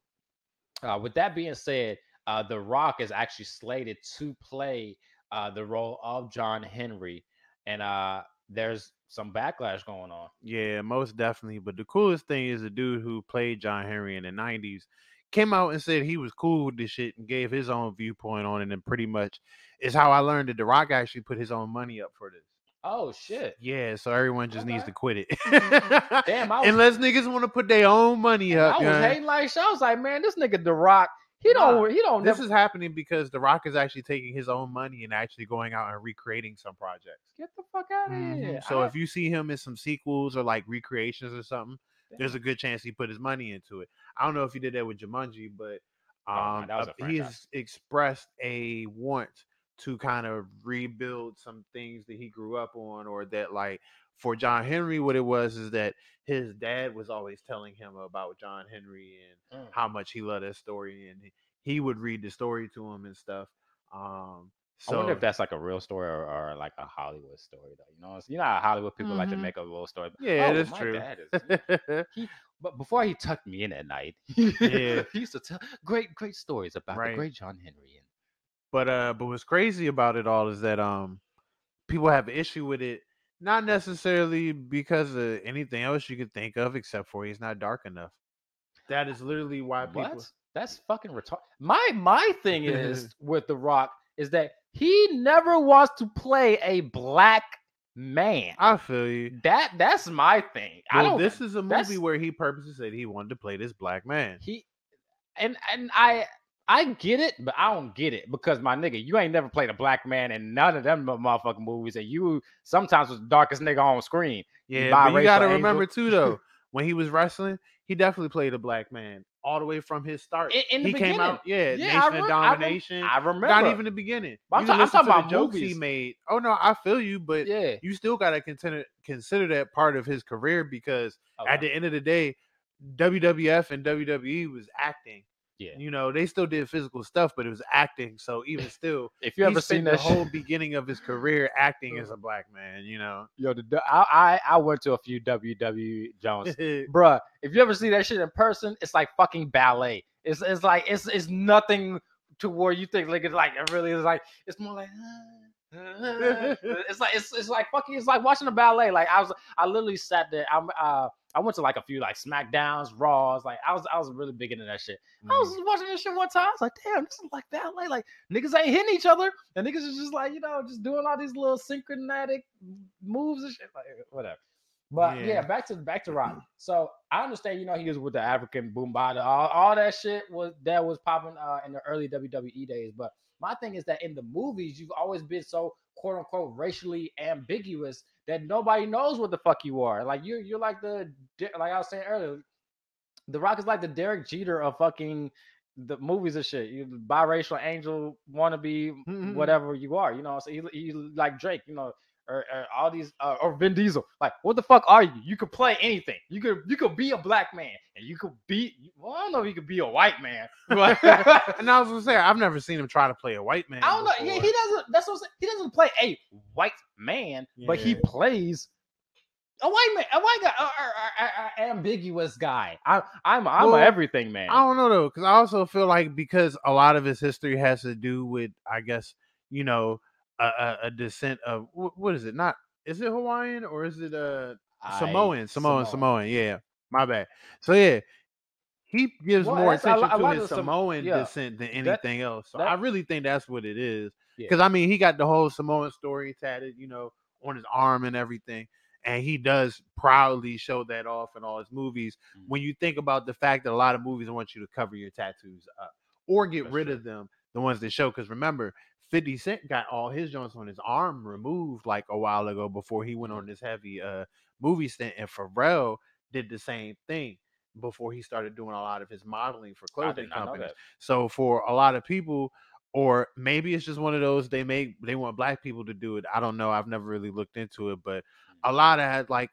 uh, with that being said, uh, The Rock is actually slated to play uh, the role of John Henry, and uh, there's some backlash going on. Yeah, most definitely. But the coolest thing is the dude who played John Henry in the '90s came out and said he was cool with this shit and gave his own viewpoint on it. And pretty much is how I learned that The Rock actually put his own money up for this. Oh shit! Yeah, so everyone just needs to quit it. Damn, I was- unless niggas want to put their own money up. I was you know? hating like shit. I was like, man, this nigga The Rock, he don't, Nah, he don't. This never, is happening because The Rock is actually taking his own money and actually going out and recreating some projects. get the fuck out of Mhm. here. So I- if you see him in some sequels or like recreations or something, there's a good chance he put his money into it. I don't know if he did that with Jumanji, but Oh, um, that was he has expressed a want to kind of rebuild some things that he grew up on, or that like for John Henry, what it was is that his dad was always telling him about John Henry and Mm. how much he loved that story, and he- he would read the story to him and stuff. Um, I wonder if that's like a real story or, or like a Hollywood story, though. You know, it's- you know how Hollywood people like to Mhm. make a little story. yeah, Oh, true. dad is- But before he tucked me in at night, Yeah. he used to tell great, great stories about Right. the great John Henry. And But uh, but what's crazy about it all is that um, people have an issue with it, not necessarily because of anything else you could think of, except for he's not dark enough. That is literally why people. what? That's fucking retarded. My my thing is with The Rock is that he never wants to play a black man. I feel you. that that's my thing. I Well, don't. this is a movie where he purposely said he wanted to play this black man. he and and I I get it, but I don't get it because my nigga, you ain't never played a black man in none of them motherfucking movies, and you sometimes was the darkest nigga on screen. Yeah, but you got to angel. remember too, though. When he was wrestling, he definitely played a black man all the way from his start. In, in the he beginning, came out, yeah, Yeah, I Nation of rem- I Domination. I remember. not even the beginning. I'm ta- I'm talking about jokes he made. Oh no, I feel you, but yeah. you still gotta consider consider that part of his career because oh, at the end of the day, WWF and WWE was acting. Yeah. You know, they still did physical stuff, but it was acting. So even still, If you ever seen the whole beginning of his career acting as a black man, you know. yo, the, I, I went to a few WW Jones, bruh. If you ever see that shit in person, it's like fucking ballet. It's it's like it's it's nothing to where you think like it's like it really is like it's more like. Ah. it's like it's, it's like fucking it's like watching a ballet. Like I was I literally sat there. I'm uh I went to like a few like Smackdowns, Raws. Like I was I was really big into that shit. I was Mm. watching this shit one time. I was like, damn, this is like ballet. Like niggas ain't hitting each other, and niggas is just like you know just doing all these little synchronatic moves and shit. Like whatever. But yeah. Yeah. back to back to Rock. So I understand, you know, he was with the African boom bada, all, all that shit was that was popping uh, in the early WWE days. But my thing is that in the movies, you've always been so quote unquote racially ambiguous that nobody knows what the fuck you are. Like you're you're like the like I was saying earlier, the Rock is like the Derek Jeter of fucking the movies and shit. You biracial angel wannabe, Mhm. whatever you are. You know, so he, he like Drake. You know, or, or all these uh, or Vin Diesel. Like, what the fuck are you? You could play anything. You could you could be a black man, and you could be. Well, I don't know if you could be a white man, but and I was gonna say, I've never seen him try to play a white man. I don't know. Yeah, he doesn't. That's what I'm saying. He doesn't play a white man, but he plays a white man, a white guy, a, a- a- a- ambiguous guy. I, I'm I'm Well, a everything man. I don't know though, because I also feel like because a lot of his history has to do with, I guess, you know, a, a, a descent of what is it? Not is it Hawaiian or is it uh I- Samoan? Samoan, Samoan. Yeah, my bad. So yeah, he gives Well, more a attention a lot to his of the Sam- Samoan yeah. descent than That- anything else. So that- I really think that's what it is. Yeah. Because I mean, he got the whole Samoan story tatted, you know, on his arm and everything. And he does proudly show that off in all his movies. Mhm. When you think about the fact that a lot of movies want you to cover your tattoos up or get That's rid true. of them, the ones that show. Because remember, 50 Cent got all his joints on his arm removed like a while ago before he went on this heavy uh movie stint. And Pharrell did the same thing before he started doing a lot of his modeling for clothing did not know companies. So for a lot of people, or maybe it's just one of those they make they want black people to do it. I don't know. I've never really looked into it, but a lot of like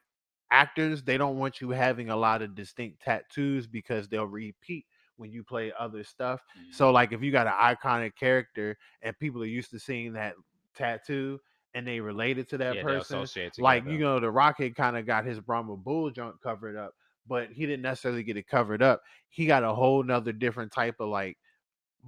actors they don't want you having a lot of distinct tattoos because they'll repeat when you play other stuff. Mhm. So like if you got an iconic character and people are used to seeing that tattoo and they related to that Yeah, person, like you know the rocket kind of got his brahma bull junk covered up but he didn't necessarily get it covered up. He got a whole nother different type of like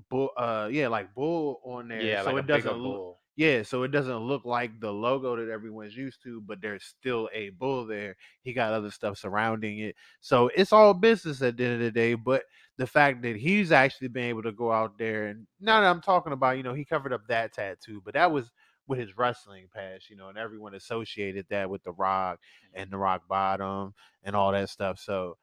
bull uh yeah like bull on there. Yeah, so like it doesn't look yeah so it doesn't look like the logo that everyone's used to but there's still a bull there. He got other stuff surrounding it. So it's all business at the end of the day but the fact that he's actually been able to go out there and now that i'm talking about you know he covered up that tattoo but that was with his wrestling past, you know, and everyone associated that with the Rock and the Rock Bottom and all that stuff. So,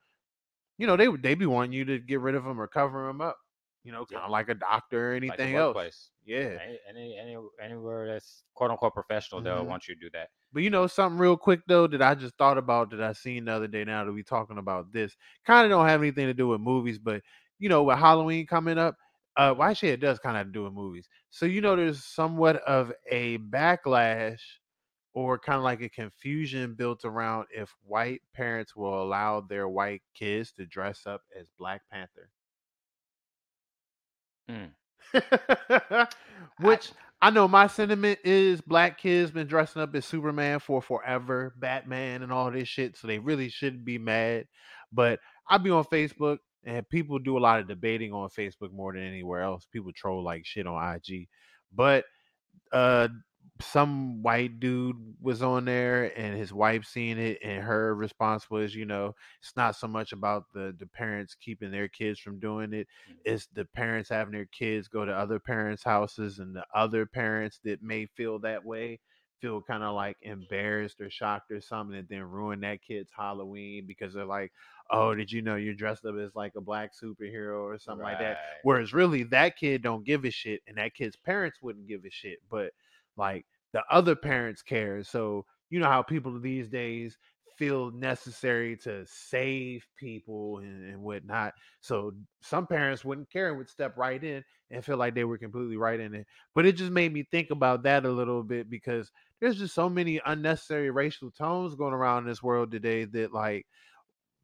you know, they would they be wanting you to get rid of them or cover them up, you know, kind Yeah. of like a doctor or like anything else. workplace. Yeah, Any, any any anywhere that's quote unquote professional, they'll Mhm. want you to do that. but you know, something real quick though that I just thought about that I seen the other day. Now that we talking about this, kind of don't have anything to do with movies, but you know, with Halloween coming up, uh, well, actually, it does kind of do with movies. So you know, there's somewhat of a backlash or kind of like a confusion built around if white parents will allow their white kids to dress up as Black Panther. Mm. Which I know my sentiment is black kids been dressing up as Superman for forever, Batman and all this shit, so they really shouldn't be mad. But I be on Facebook and people do a lot of debating on Facebook more than anywhere else. People troll like shit on IG. But uh some white dude was on there and his wife seeing it and her response was you know it's not so much about the the parents keeping their kids from doing it mm-hmm. it's the parents having their kids go to other parents houses and the other parents that may feel that way feel kind of like embarrassed or shocked or something and then ruin that kid's halloween because they're like oh did you know you're dressed up as like a black superhero or something like that Whereas really that kid don't give a shit and that kid's parents wouldn't give a shit. But like the other parents care. So you know how people these days feel necessary to save people and, and whatnot. So some parents wouldn't care and would step right in and feel like they were completely right in it. But it just made me think about that a little bit because there's just so many unnecessary racial tones going around in this world today that like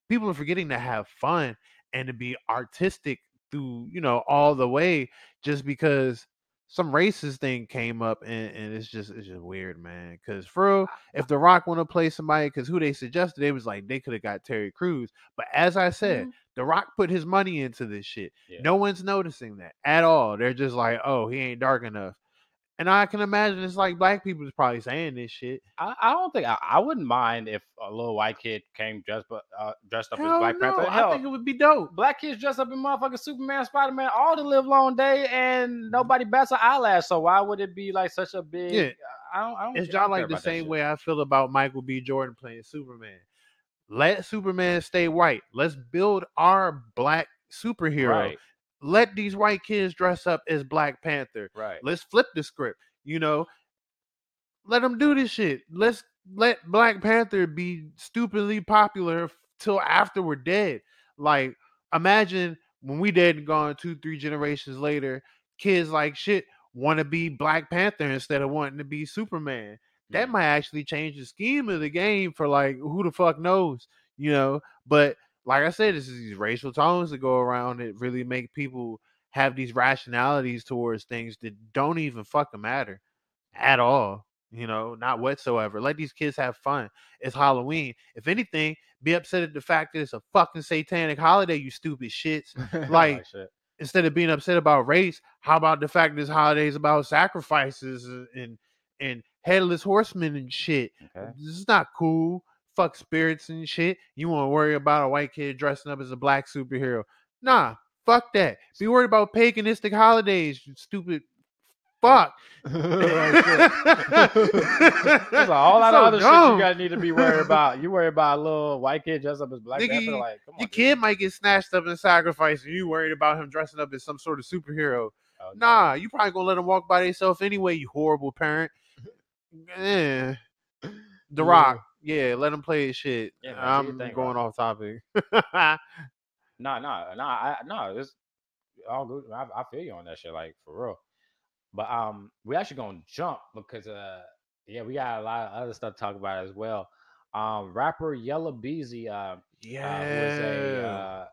people are forgetting to have fun and to be artistic through, you know, all the way just because some racist thing came up and, and it's just it's just weird, man. Because for real, if The Rock want to play somebody, because who they suggested, they was like they could have got Terry Crews. But as I said, Mhm. The Rock put his money into this shit. Yeah. No one's noticing that at all. They're just like, oh, he ain't dark enough. And I can imagine it's like black people is probably saying this shit. I, I don't think I, I wouldn't mind if a little white kid came dressed but uh, dressed up as Black no, Panther. I think it would be dope. black kids dress up in motherfucking Superman, Spider Man all the live long day, and nobody bats an eyelash. So why would it be like such a big? Yeah. I don't. I don't It's just like the same way I feel about Michael B. Jordan playing Superman. Let Superman stay white. Let's build our black superhero. Right, Let these white kids dress up as Black Panther. right. Let's flip the script. You know, let them do this shit. Let's let Black Panther be stupidly popular till after we're dead. Like, imagine when we dead and gone two, three generations later, kids like shit want to be Black Panther instead of wanting to be Superman. That hmm. might actually change the scheme of the game for like who the fuck knows, you know. But like I said, this is these racial tones that go around that really make people have these rationalities towards things that don't even fucking matter at all. You know, not whatsoever. Let these kids have fun. It's Halloween. If anything, be upset at the fact that it's a fucking satanic holiday, you stupid shits. Oh, like- shit. Instead of being upset about race, how about the fact this holiday is about sacrifices and and, and headless horsemen and shit? Okay. This is not cool. Fuck spirits and shit. You want to worry about a white kid dressing up as a black superhero? Nah, fuck that. Be worried about paganistic holidays, you stupid fuck. There's a whole lot So of other shit dumb. you guys need to be worried about. You worry about a little white kid dressed up as Black Nigga, Panther. you- Like, come on, Your kid might get snatched up and sacrificed, and you worried about him dressing up as some sort of superhero. Oh, no. Nah, you probably gonna let him walk by himself anyway. You horrible parent. Eh. The Rock, yeah, let him play his shit. Yeah, man, do your I'm going off topic. nah, nah, nah, I no, it's all good. I, I feel you on that shit, like for real. But um, we actually gonna jump because uh, yeah, we got a lot of other stuff to talk about as well. Um, rapper Yella Beezy, uh, uh, who is a uh,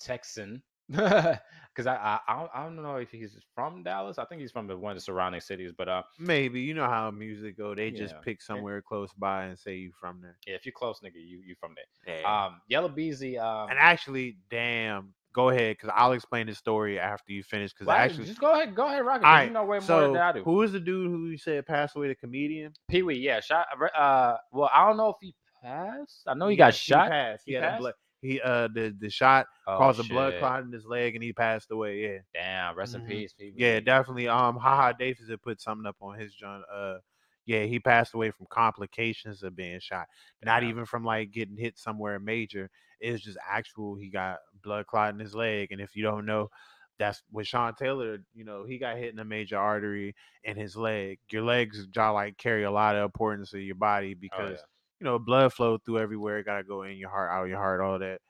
Texan, because I, I I don't, know if he's from Dallas. I think he's from the one of the surrounding cities. But uh, maybe you know how music go. They just pick somewhere close by and say you from there. yeah, if you're close, nigga, you you from there. Yeah. Um, Yella Beezy, um, and actually, damn, go ahead because I'll explain the story after you finish. Because well, actually, just go ahead, go ahead, rock it. all 'cause right, You know way more so than I do. who is the dude who you said passed away? The comedian. Pee Wee, yeah, shot. Uh, well, I don't know if he passed. I know he got shot. He passed. He, He had a passed? blood. He uh the the shot Oh, caused a blood shit. clot in his leg and he passed away. Yeah. Damn, rest Mhm. in peace, Pee Wee. Yeah, definitely. Um, haha, Davis had put something up on his joint. Uh, yeah, he passed away from complications of being shot. Not even from like getting hit somewhere major. It's just actual. He got blood clot in his leg, and if you don't know, that's with Sean Taylor. You know, he got hit in a major artery in his leg. Your legs, jaw like carry a lot of importance to your body Oh, because yeah. You know blood flow through everywhere. It gotta go in your heart, out your heart, all that.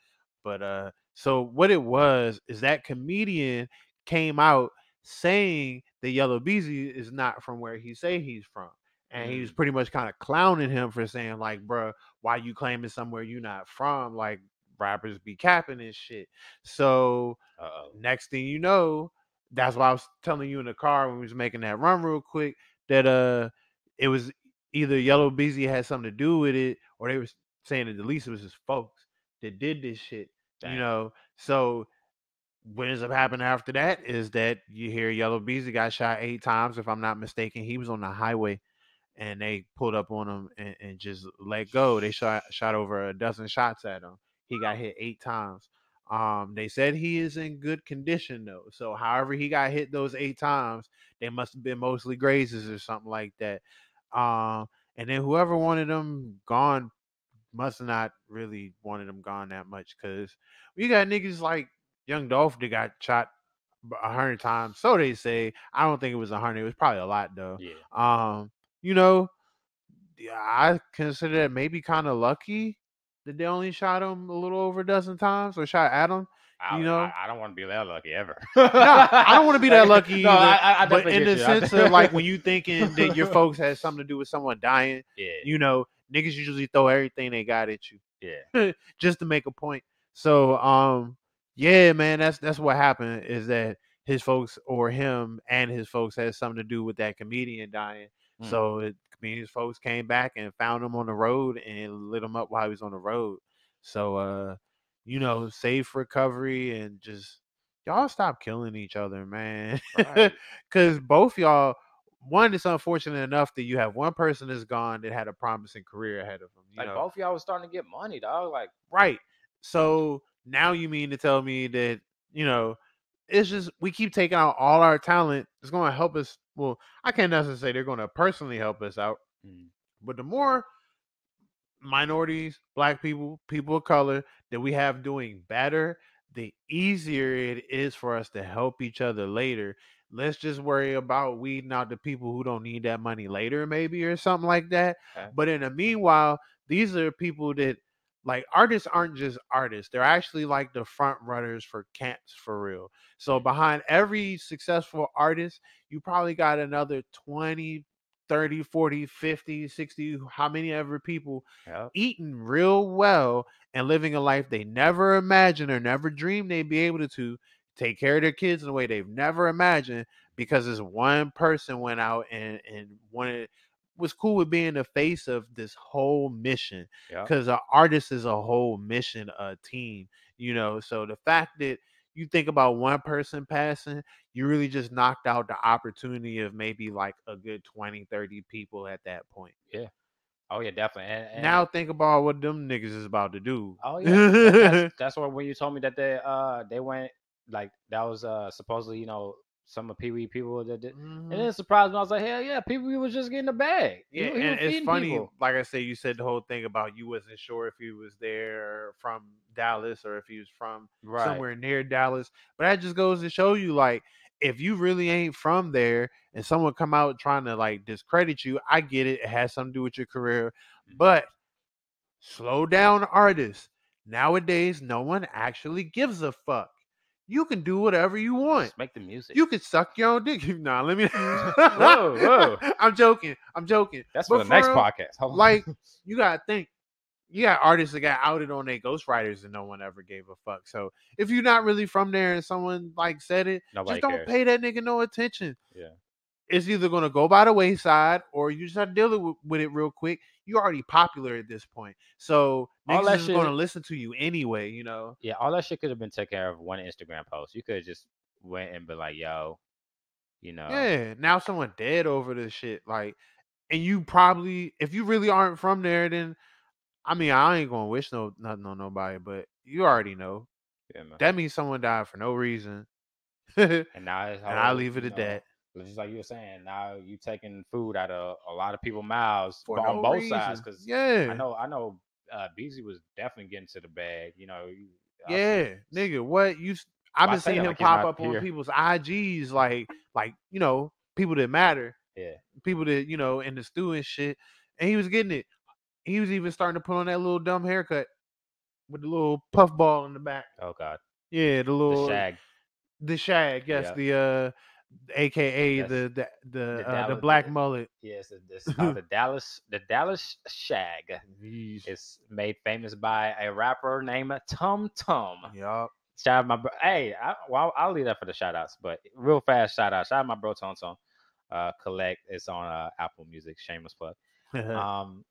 But uh, so what it was is that comedian came out saying that Yella Beezy is not from where he say he's from. And he was Mm. pretty much kind of clowning him for saying, like, bruh, why you claiming somewhere you not from? Like rappers be capping and shit. So Uh-oh. next thing you know, that's why I was telling you in the car when we was making that run real quick that uh it was either Yella Beezy had something to do with it, or they were saying that at least it was his folks that did this shit. You know, so what ends up happening after that is that you hear Yella Beezy got shot eight times, if I'm not mistaken. He was on the highway and they pulled up on him and, and just let go. They shot shot over a dozen shots at him. He got hit eight times. Um, they said he is in good condition though. So however he got hit those eight times, they must have been mostly grazes or something like that. Um, and then whoever wanted him gone must not really wanted him gone that much because we got niggas like Young Dolph that got shot a hundred times. So they say. I don't think it was a hundred. It was probably a lot though. Yeah. Um, you know, I consider it maybe kind of lucky that they only shot him a little over a dozen times or shot at him. I, You know? I, I don't want to be that lucky ever. No, I don't want to be that lucky No, either. I, I, but in the you. Sense of like when you thinking that your folks had something to do with someone dying, yeah, you know, niggas usually throw everything they got at you yeah, just to make a point. So, um, yeah, man, that's that's what happened is that his folks or him and his folks had something to do with that comedian dying. Mm. So it, comedian's folks came back and found him on the road and lit him up while he was on the road. So, uh, you know, safe recovery and just y'all stop killing each other, man. Right. Because both y'all, one, it's unfortunate enough that you have one person that's gone that had a promising career ahead of them. You like know? both y'all was starting to get money, dog. Like, Right. So now you mean to tell me that, you know, it's just we keep taking out all our talent. It's going to help us. Well, I can't necessarily say they're going to personally help us out, mm, but the more minorities, black people, people of color that we have doing better, the easier it is for us to help each other later. Let's just worry about weeding out the people who don't need that money later, maybe, or something like that. Okay. But in the meanwhile, these are people that like artists aren't just artists. They're actually like the front runners for camps for real. So mm. behind every successful artist, you probably got another 20, 30, 40, 50, 60, how many ever people yep. eating real well and living a life they never imagined or never dreamed they'd be able to take care of their kids in a way they've never imagined because this one person went out and and wanted was cool with being the face of this whole mission Yep. because an artist is a whole mission a team you know so the fact that you think about one person passing you really just knocked out the opportunity of maybe like a good 20 30 people at that point Yeah. Oh yeah, definitely. And, and now think about what them niggas is about to do. oh yeah, that's, that's what when you told me that they uh they went like that was uh supposedly you know some of Pee Wee people that did. And Mhm. then it surprised me. I was like, hell yeah, Pee Wee was just getting a bag. Yeah, he was and it's funny. people. Like I said, you said the whole thing about you wasn't sure if he was there from Dallas or if he was from Right. somewhere near Dallas. But that just goes to show you, like, if you really ain't from there and someone come out trying to like discredit you, I get it. It has something to do with your career, Mhm. but slow down, artists. Nowadays, no one actually gives a fuck. You can do whatever you want. Just make the music. You can suck your own dick. Nah, let me. Whoa, whoa. I'm joking. I'm joking. That's But for the next real, podcast. Hold on. Like, you gotta think. You got artists that got outed on their ghostwriters and no one ever gave a fuck. So if you're not really from there and someone like said it, nobody just don't cares. pay that nigga no attention. Yeah. It's either gonna go by the wayside or you just have to deal with, with it real quick. You're already popular at this point, so All that is gonna listen to you anyway. You know. Yeah, all that shit could have been taken care of one Instagram post. You could have just went and been like, yo, you know, Yeah. Now someone dead over this shit. Like, and you probably, if you really aren't from there, then I mean, I ain't gonna wish no nothing on nobody, but you already know yeah, that means someone died for no reason. and and now it's I leave it at know, that. Just like you were saying, now you taking food out of a lot of people's mouths For on no both reason. sides. Because yeah, I know, I know, uh, Beasley was definitely getting to the bag. You know, I- yeah, nigga. What you? I've been seeing him like pop up on people's IGs, like, like you know, people that matter, yeah, people that you know in the stew and shit, and he was getting it. He was even starting to put on that little dumb haircut with the little puff ball in the back. oh god, Yeah, the little the shag. the shag, yes, Yeah. the uh aka Yes. the the the The uh, the black the- mullet. Yes, it's, it's the Dallas, the Dallas shag. It's made famous by a rapper named Tum Tum. Yup. Shout out my bro. Hey, I, well, I'll leave that for the shout outs, but real fast shout out. Shout out my bro Tum Tum. Uh, collect. It's on uh, Apple Music. Shameless plug. Um,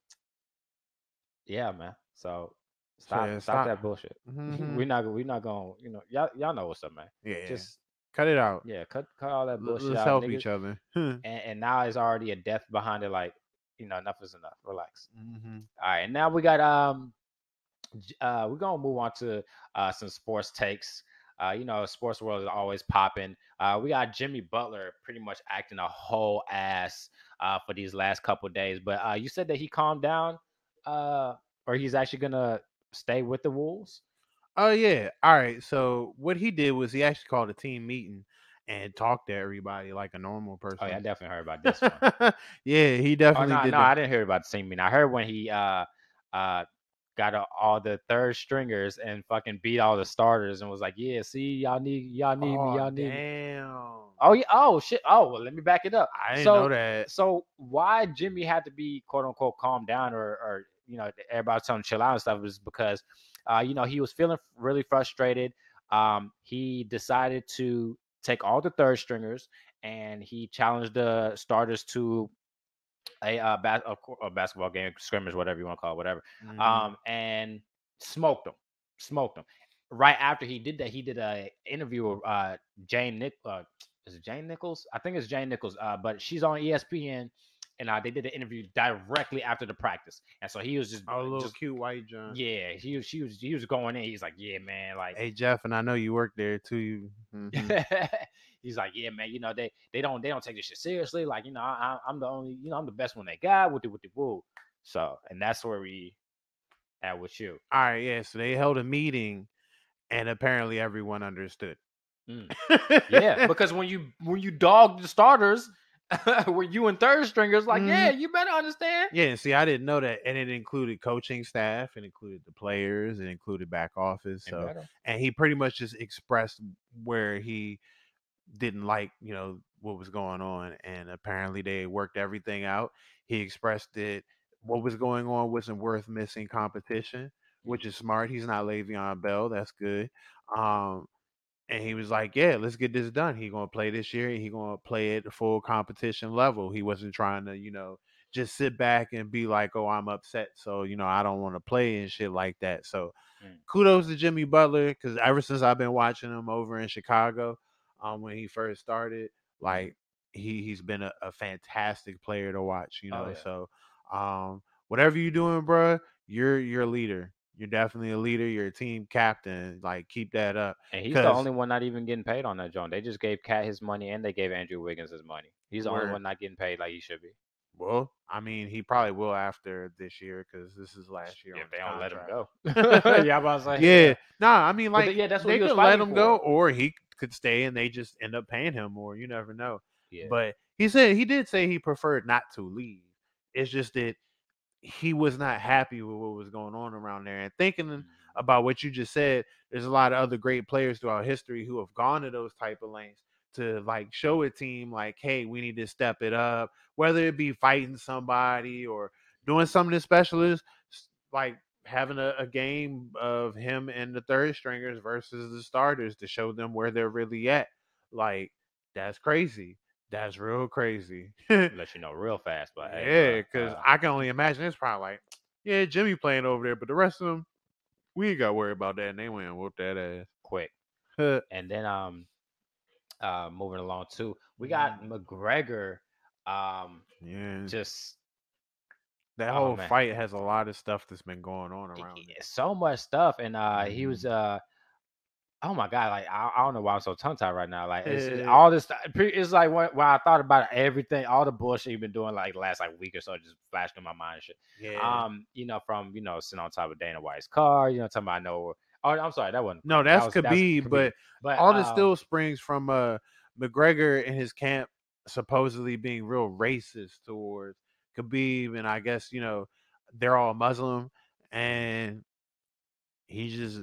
yeah, man. So stop, yeah, stop, stop. that bullshit. Mhm. We're not, we're not gonna, You know, y'all, y'all know what's up, man. yeah, Just cut it out. yeah, cut, cut all that bullshit Let's out. help niggas. each other. And, and now it's already a death behind it. Like, you know, enough is enough. Relax. Mhm. All right, and now we got um, uh, we're gonna move on to uh some sports takes. Uh, you know, sports world is always popping. Uh, we got Jimmy Butler pretty much acting a whole ass uh for these last couple days. But uh, you said that he calmed down, uh, or he's actually gonna stay with the Wolves. Oh yeah. All right. So what he did was he actually called a team meeting and talked to everybody like a normal person. Oh yeah, I definitely heard about this one. yeah, he Oh definitely no, did. no, that. I didn't hear about the team meeting. I heard when he uh uh got a, all the third stringers and fucking beat all the starters and was like, yeah, see, y'all need y'all need me, Oh, y'all need me. Oh yeah, oh shit. Oh well, let me back it up. I didn't so- know that. So why Jimmy had to be quote unquote calm down or or you know everybody was telling him to chill out and stuff was because uh you know he was feeling really frustrated. Um, he decided to take all the third stringers and he challenged the starters to a uh, bas- a, basketball game, scrimmage, whatever you want to call it, whatever. Mhm. Um, and smoked them, smoked them. Right after he did that, he did a interview with uh, Jane Nick. Uh, is it Jane Nichols? I think it's Jane Nichols. Uh, but she's on ESPN, and uh, they did the interview directly after the practice. And so he was just, oh, little just cute white John. yeah, he was, She was, he was going in. He's like, yeah, man, like. Hey Jeff, and I know you work there too. Mhm. He's like, yeah, man. You know they they don't they don't take this shit seriously. Like, you know, I, I- I'm the only, you know, I'm the best one they got with the with the woo. So, and that's where we at with you. All right, yeah. So they held a meeting, and apparently everyone understood. Mm. Yeah, because when you when you dog the starters, when you and third stringers, like, Mhm. yeah, you better understand. Yeah, and see, I didn't know that, and it included coaching staff, it included the players, it included back office. So, better. and he pretty much just expressed where he didn't like, you know, what was going on, and apparently they worked everything out. He expressed that what was going on wasn't worth missing competition, which is smart. He's not Le'Veon Bell. That's good. Um, and he was like, "Yeah, let's get this done. He gonna play this year. He gonna play at the full competition level. He wasn't trying to, you know, just sit back and be like, "Oh, I'm upset, so you know, I don't want to play and shit like that." So, Mm. kudos to Jimmy Butler because ever since I've been watching him over in Chicago, um, when he first started, like he he's been a, a fantastic player to watch. You Oh, know, yeah. so um, whatever you're doing, bruh, you're you're a leader. You're definitely a leader. You're a team captain. Like keep that up. And he's the only one not even getting paid on that joint. They just gave KAT his money and they gave Andrew Wiggins his money. He's the only one not getting paid like he should be. Well, I mean, he probably will after this year because this is last year. If they don't let him go. yeah, I'm about to say. Yeah, nah. I mean, like, yeah, that's what they he was could let him go, or he could stay and they just end up paying him more. You never know. Yeah. But he said he did say he preferred not to leave. It's just that he was not happy with what was going on around there. And thinking Mm. about what you just said, there's a lot of other great players throughout history who have gone to those type of lanes to like show a team like, hey, we need to step it up, whether it be fighting somebody or doing something special is s- like having a, a game of him and the third stringers versus the starters to show them where they're really at. Like, that's crazy. That's real crazy. let you know real fast. But yeah, hey, bruh, because uh, I can only imagine it's probably like, yeah, Jimmy playing over there, but the rest of them, we ain't got to worry about that. And they went and whooped that ass quick. And then um uh moving along too, we got Mm. McGregor um yeah, just that oh, whole man. fight has a lot of stuff that's been going on around it. so much stuff and uh he Mhm. was uh oh my god like I, I don't know why I'm so tongue tied right now like it's, all this it's like when, when I thought about everything all the bullshit you've been doing like last like week or so just flashed in my mind and shit Yeah. um you know from you know sitting on top of Dana White's car you know talking about I know oh I'm sorry that wasn't no, that that's was- that's Khabib, but but all this um, still springs from uh McGregor and his camp supposedly being real racist towards Khabib, and I guess you know they're all Muslim, and he just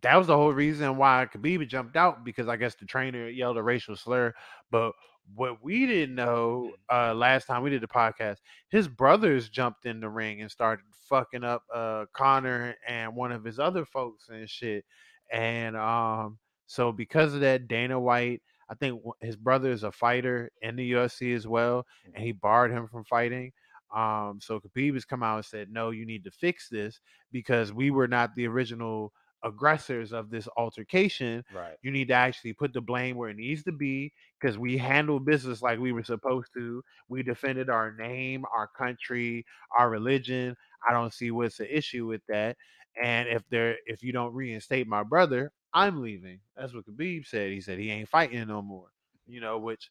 that was the whole reason why Khabib jumped out because I guess the trainer yelled a racial slur. But what we didn't know uh last time we did the podcast, his brothers jumped in the ring and started fucking up uh Conor and one of his other folks and shit. And um so because of that, Dana White, I think his brother is a fighter in the UFC as well, and he barred him from fighting. Um, so Khabib has come out and said, "No, you need to fix this because we were not the original aggressors of this altercation. right You need to actually put the blame where it needs to be because we handled business like we were supposed to. We defended our name, our country, our religion. I don't see what's the issue with that. And if there, if you don't reinstate my brother, I'm leaving. That's what Khabib said. He said he ain't fighting no more. You know, which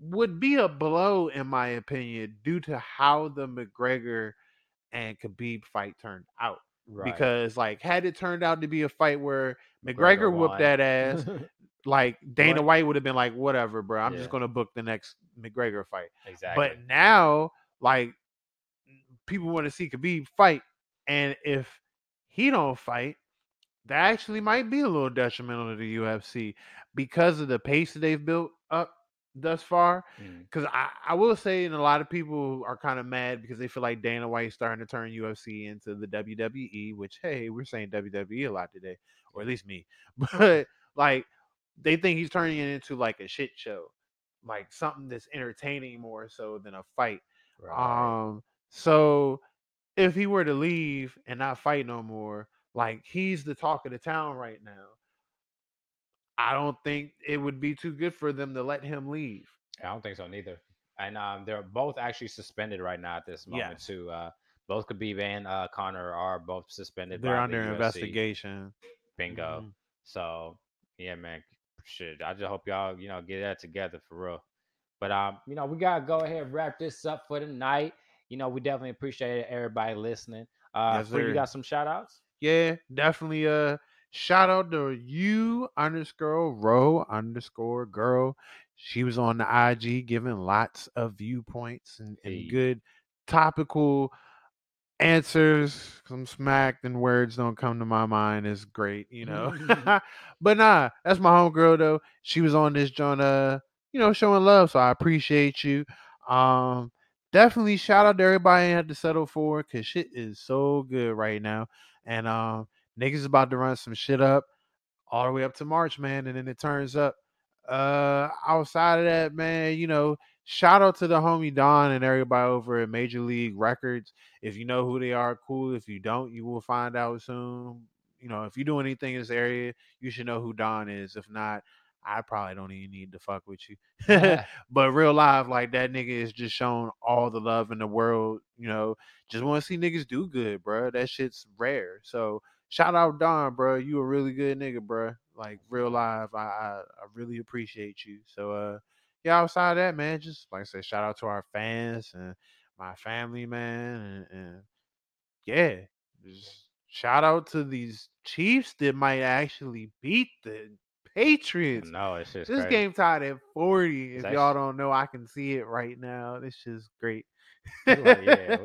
would be a blow in my opinion due to how the McGregor and Khabib fight turned out. Right Because like had it turned out to be a fight where McGregor, whooped that ass, like Dana? White would have been like, whatever, bro. I'm Yeah. just gonna book the next McGregor fight. exactly. But now, like, people want to see Khabib fight, and if he don't fight, that actually might be a little detrimental to the UFC because of the pace that they've built up thus far. Mm. Because I, I will say, and a lot of people are kind of mad because they feel like Dana White's starting to turn UFC into the WWE, which hey, we're saying WWE a lot today, or at least me. But like, they think he's turning it into like a shit show, like something that's entertaining more so than a fight. Right. Um, so if he were to leave and not fight no more, like he's the talk of the town right now. I don't think it would be too good for them to let him leave. I don't think so neither. And um, they're both actually suspended right now at this moment Yes. too. Uh, both Khabib and uh, Conor are both suspended. They're under the investigation. Bingo. Mhm. So yeah, man, shit. I just hope y'all, you know, get that together for real. But um, you know, we gotta go ahead and wrap this up for the night. You know, we definitely appreciate everybody listening. Uh, Yes, you got some shout outs? Yeah, definitely. Uh, shout out to you underscore row underscore girl. She was on the IG giving lots of viewpoints and, and Hey. good topical answers. Some smacked and words don't come to my mind is great, you know. but nah, that's my homegirl though. She was on this joint, uh, you know, showing love. So I appreciate you. Um, definitely shout out to everybody I had to settle for because shit is so good right now. And um, niggas about to run some shit up all the way up to March, man, and then it turns up. Uh, outside of that, man, you know, shout out to the homie Don and everybody over at Major League Records. If you know who they are, cool. If you don't, you will find out soon. You know, if you do anything in this area, you should know who Don is. If not, I probably don't even need to fuck with you. but real life, like that nigga is just showing all the love in the world. You know, just want to see niggas do good, bro. That shit's rare. So shout out Don, bro. You a really good nigga, bro. Like real live. I I, I really appreciate you. So uh, yeah. Outside of that, man, just like I said, shout out to our fans and my family, man, and, and yeah, just shout out to these Chiefs that might actually beat the Patriots. no, it's just This crazy. game tied at 40. If y'all don't know, I can see it right now. This is great. It's like, yeah,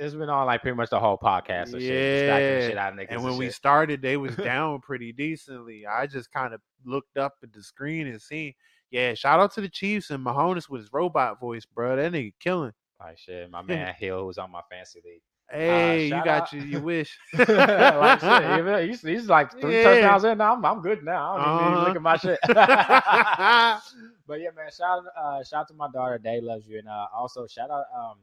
it's, been on like pretty much the whole podcast. So shit, distracting the Yeah. shit niggas and when we shit. started, they was down pretty decently. I just kind of looked up at the screen and seen. Yeah, shout out to the Chiefs and Mahomes with his robot voice, bro. That nigga killing. like shit, my man Hill was on my fancy league. Hey, you got out- you. You wish. like shit, he's, he's like three Yeah. touchdowns in now. I'm, I'm good now. I don't even need to Uh-huh. look at my shit. but yeah, man, shout out, uh, shout out to my daughter. Day loves you, and uh, also shout out um,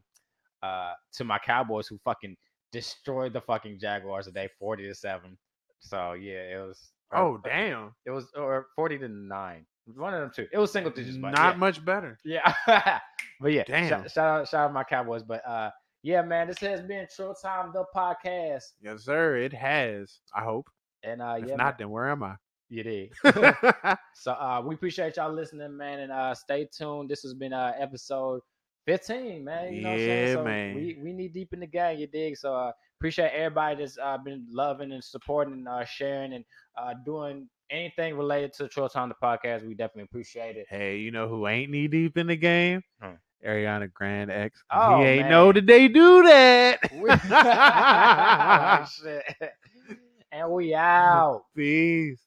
uh, to my Cowboys who fucking destroyed the fucking Jaguars today, forty to seven. So yeah, it was. oh, damn. It was or forty to nine. One of them two. It was single digits, but Not yeah. much better. Yeah. but yeah, Damn. Shout, shout out shout out my Cowboys. But uh yeah, man, this has been Short Time the podcast. Yes, sir. It has. I hope. And uh If yeah, not, then where am I? you did. so uh we appreciate y'all listening, man, and uh stay tuned. This has been uh episode 15, man. You know what I'm saying? Yeah, So man. We we need deep in the gang, you dig? So uh appreciate everybody that's uh been loving and supporting and uh sharing and uh doing anything related to Short Time the podcast. We definitely appreciate it. hey, you know who ain't knee deep in the game? Hmm. Ariana Grande X. Oh, he ain't know man. that they do that. We- Shit. and we out. Peace.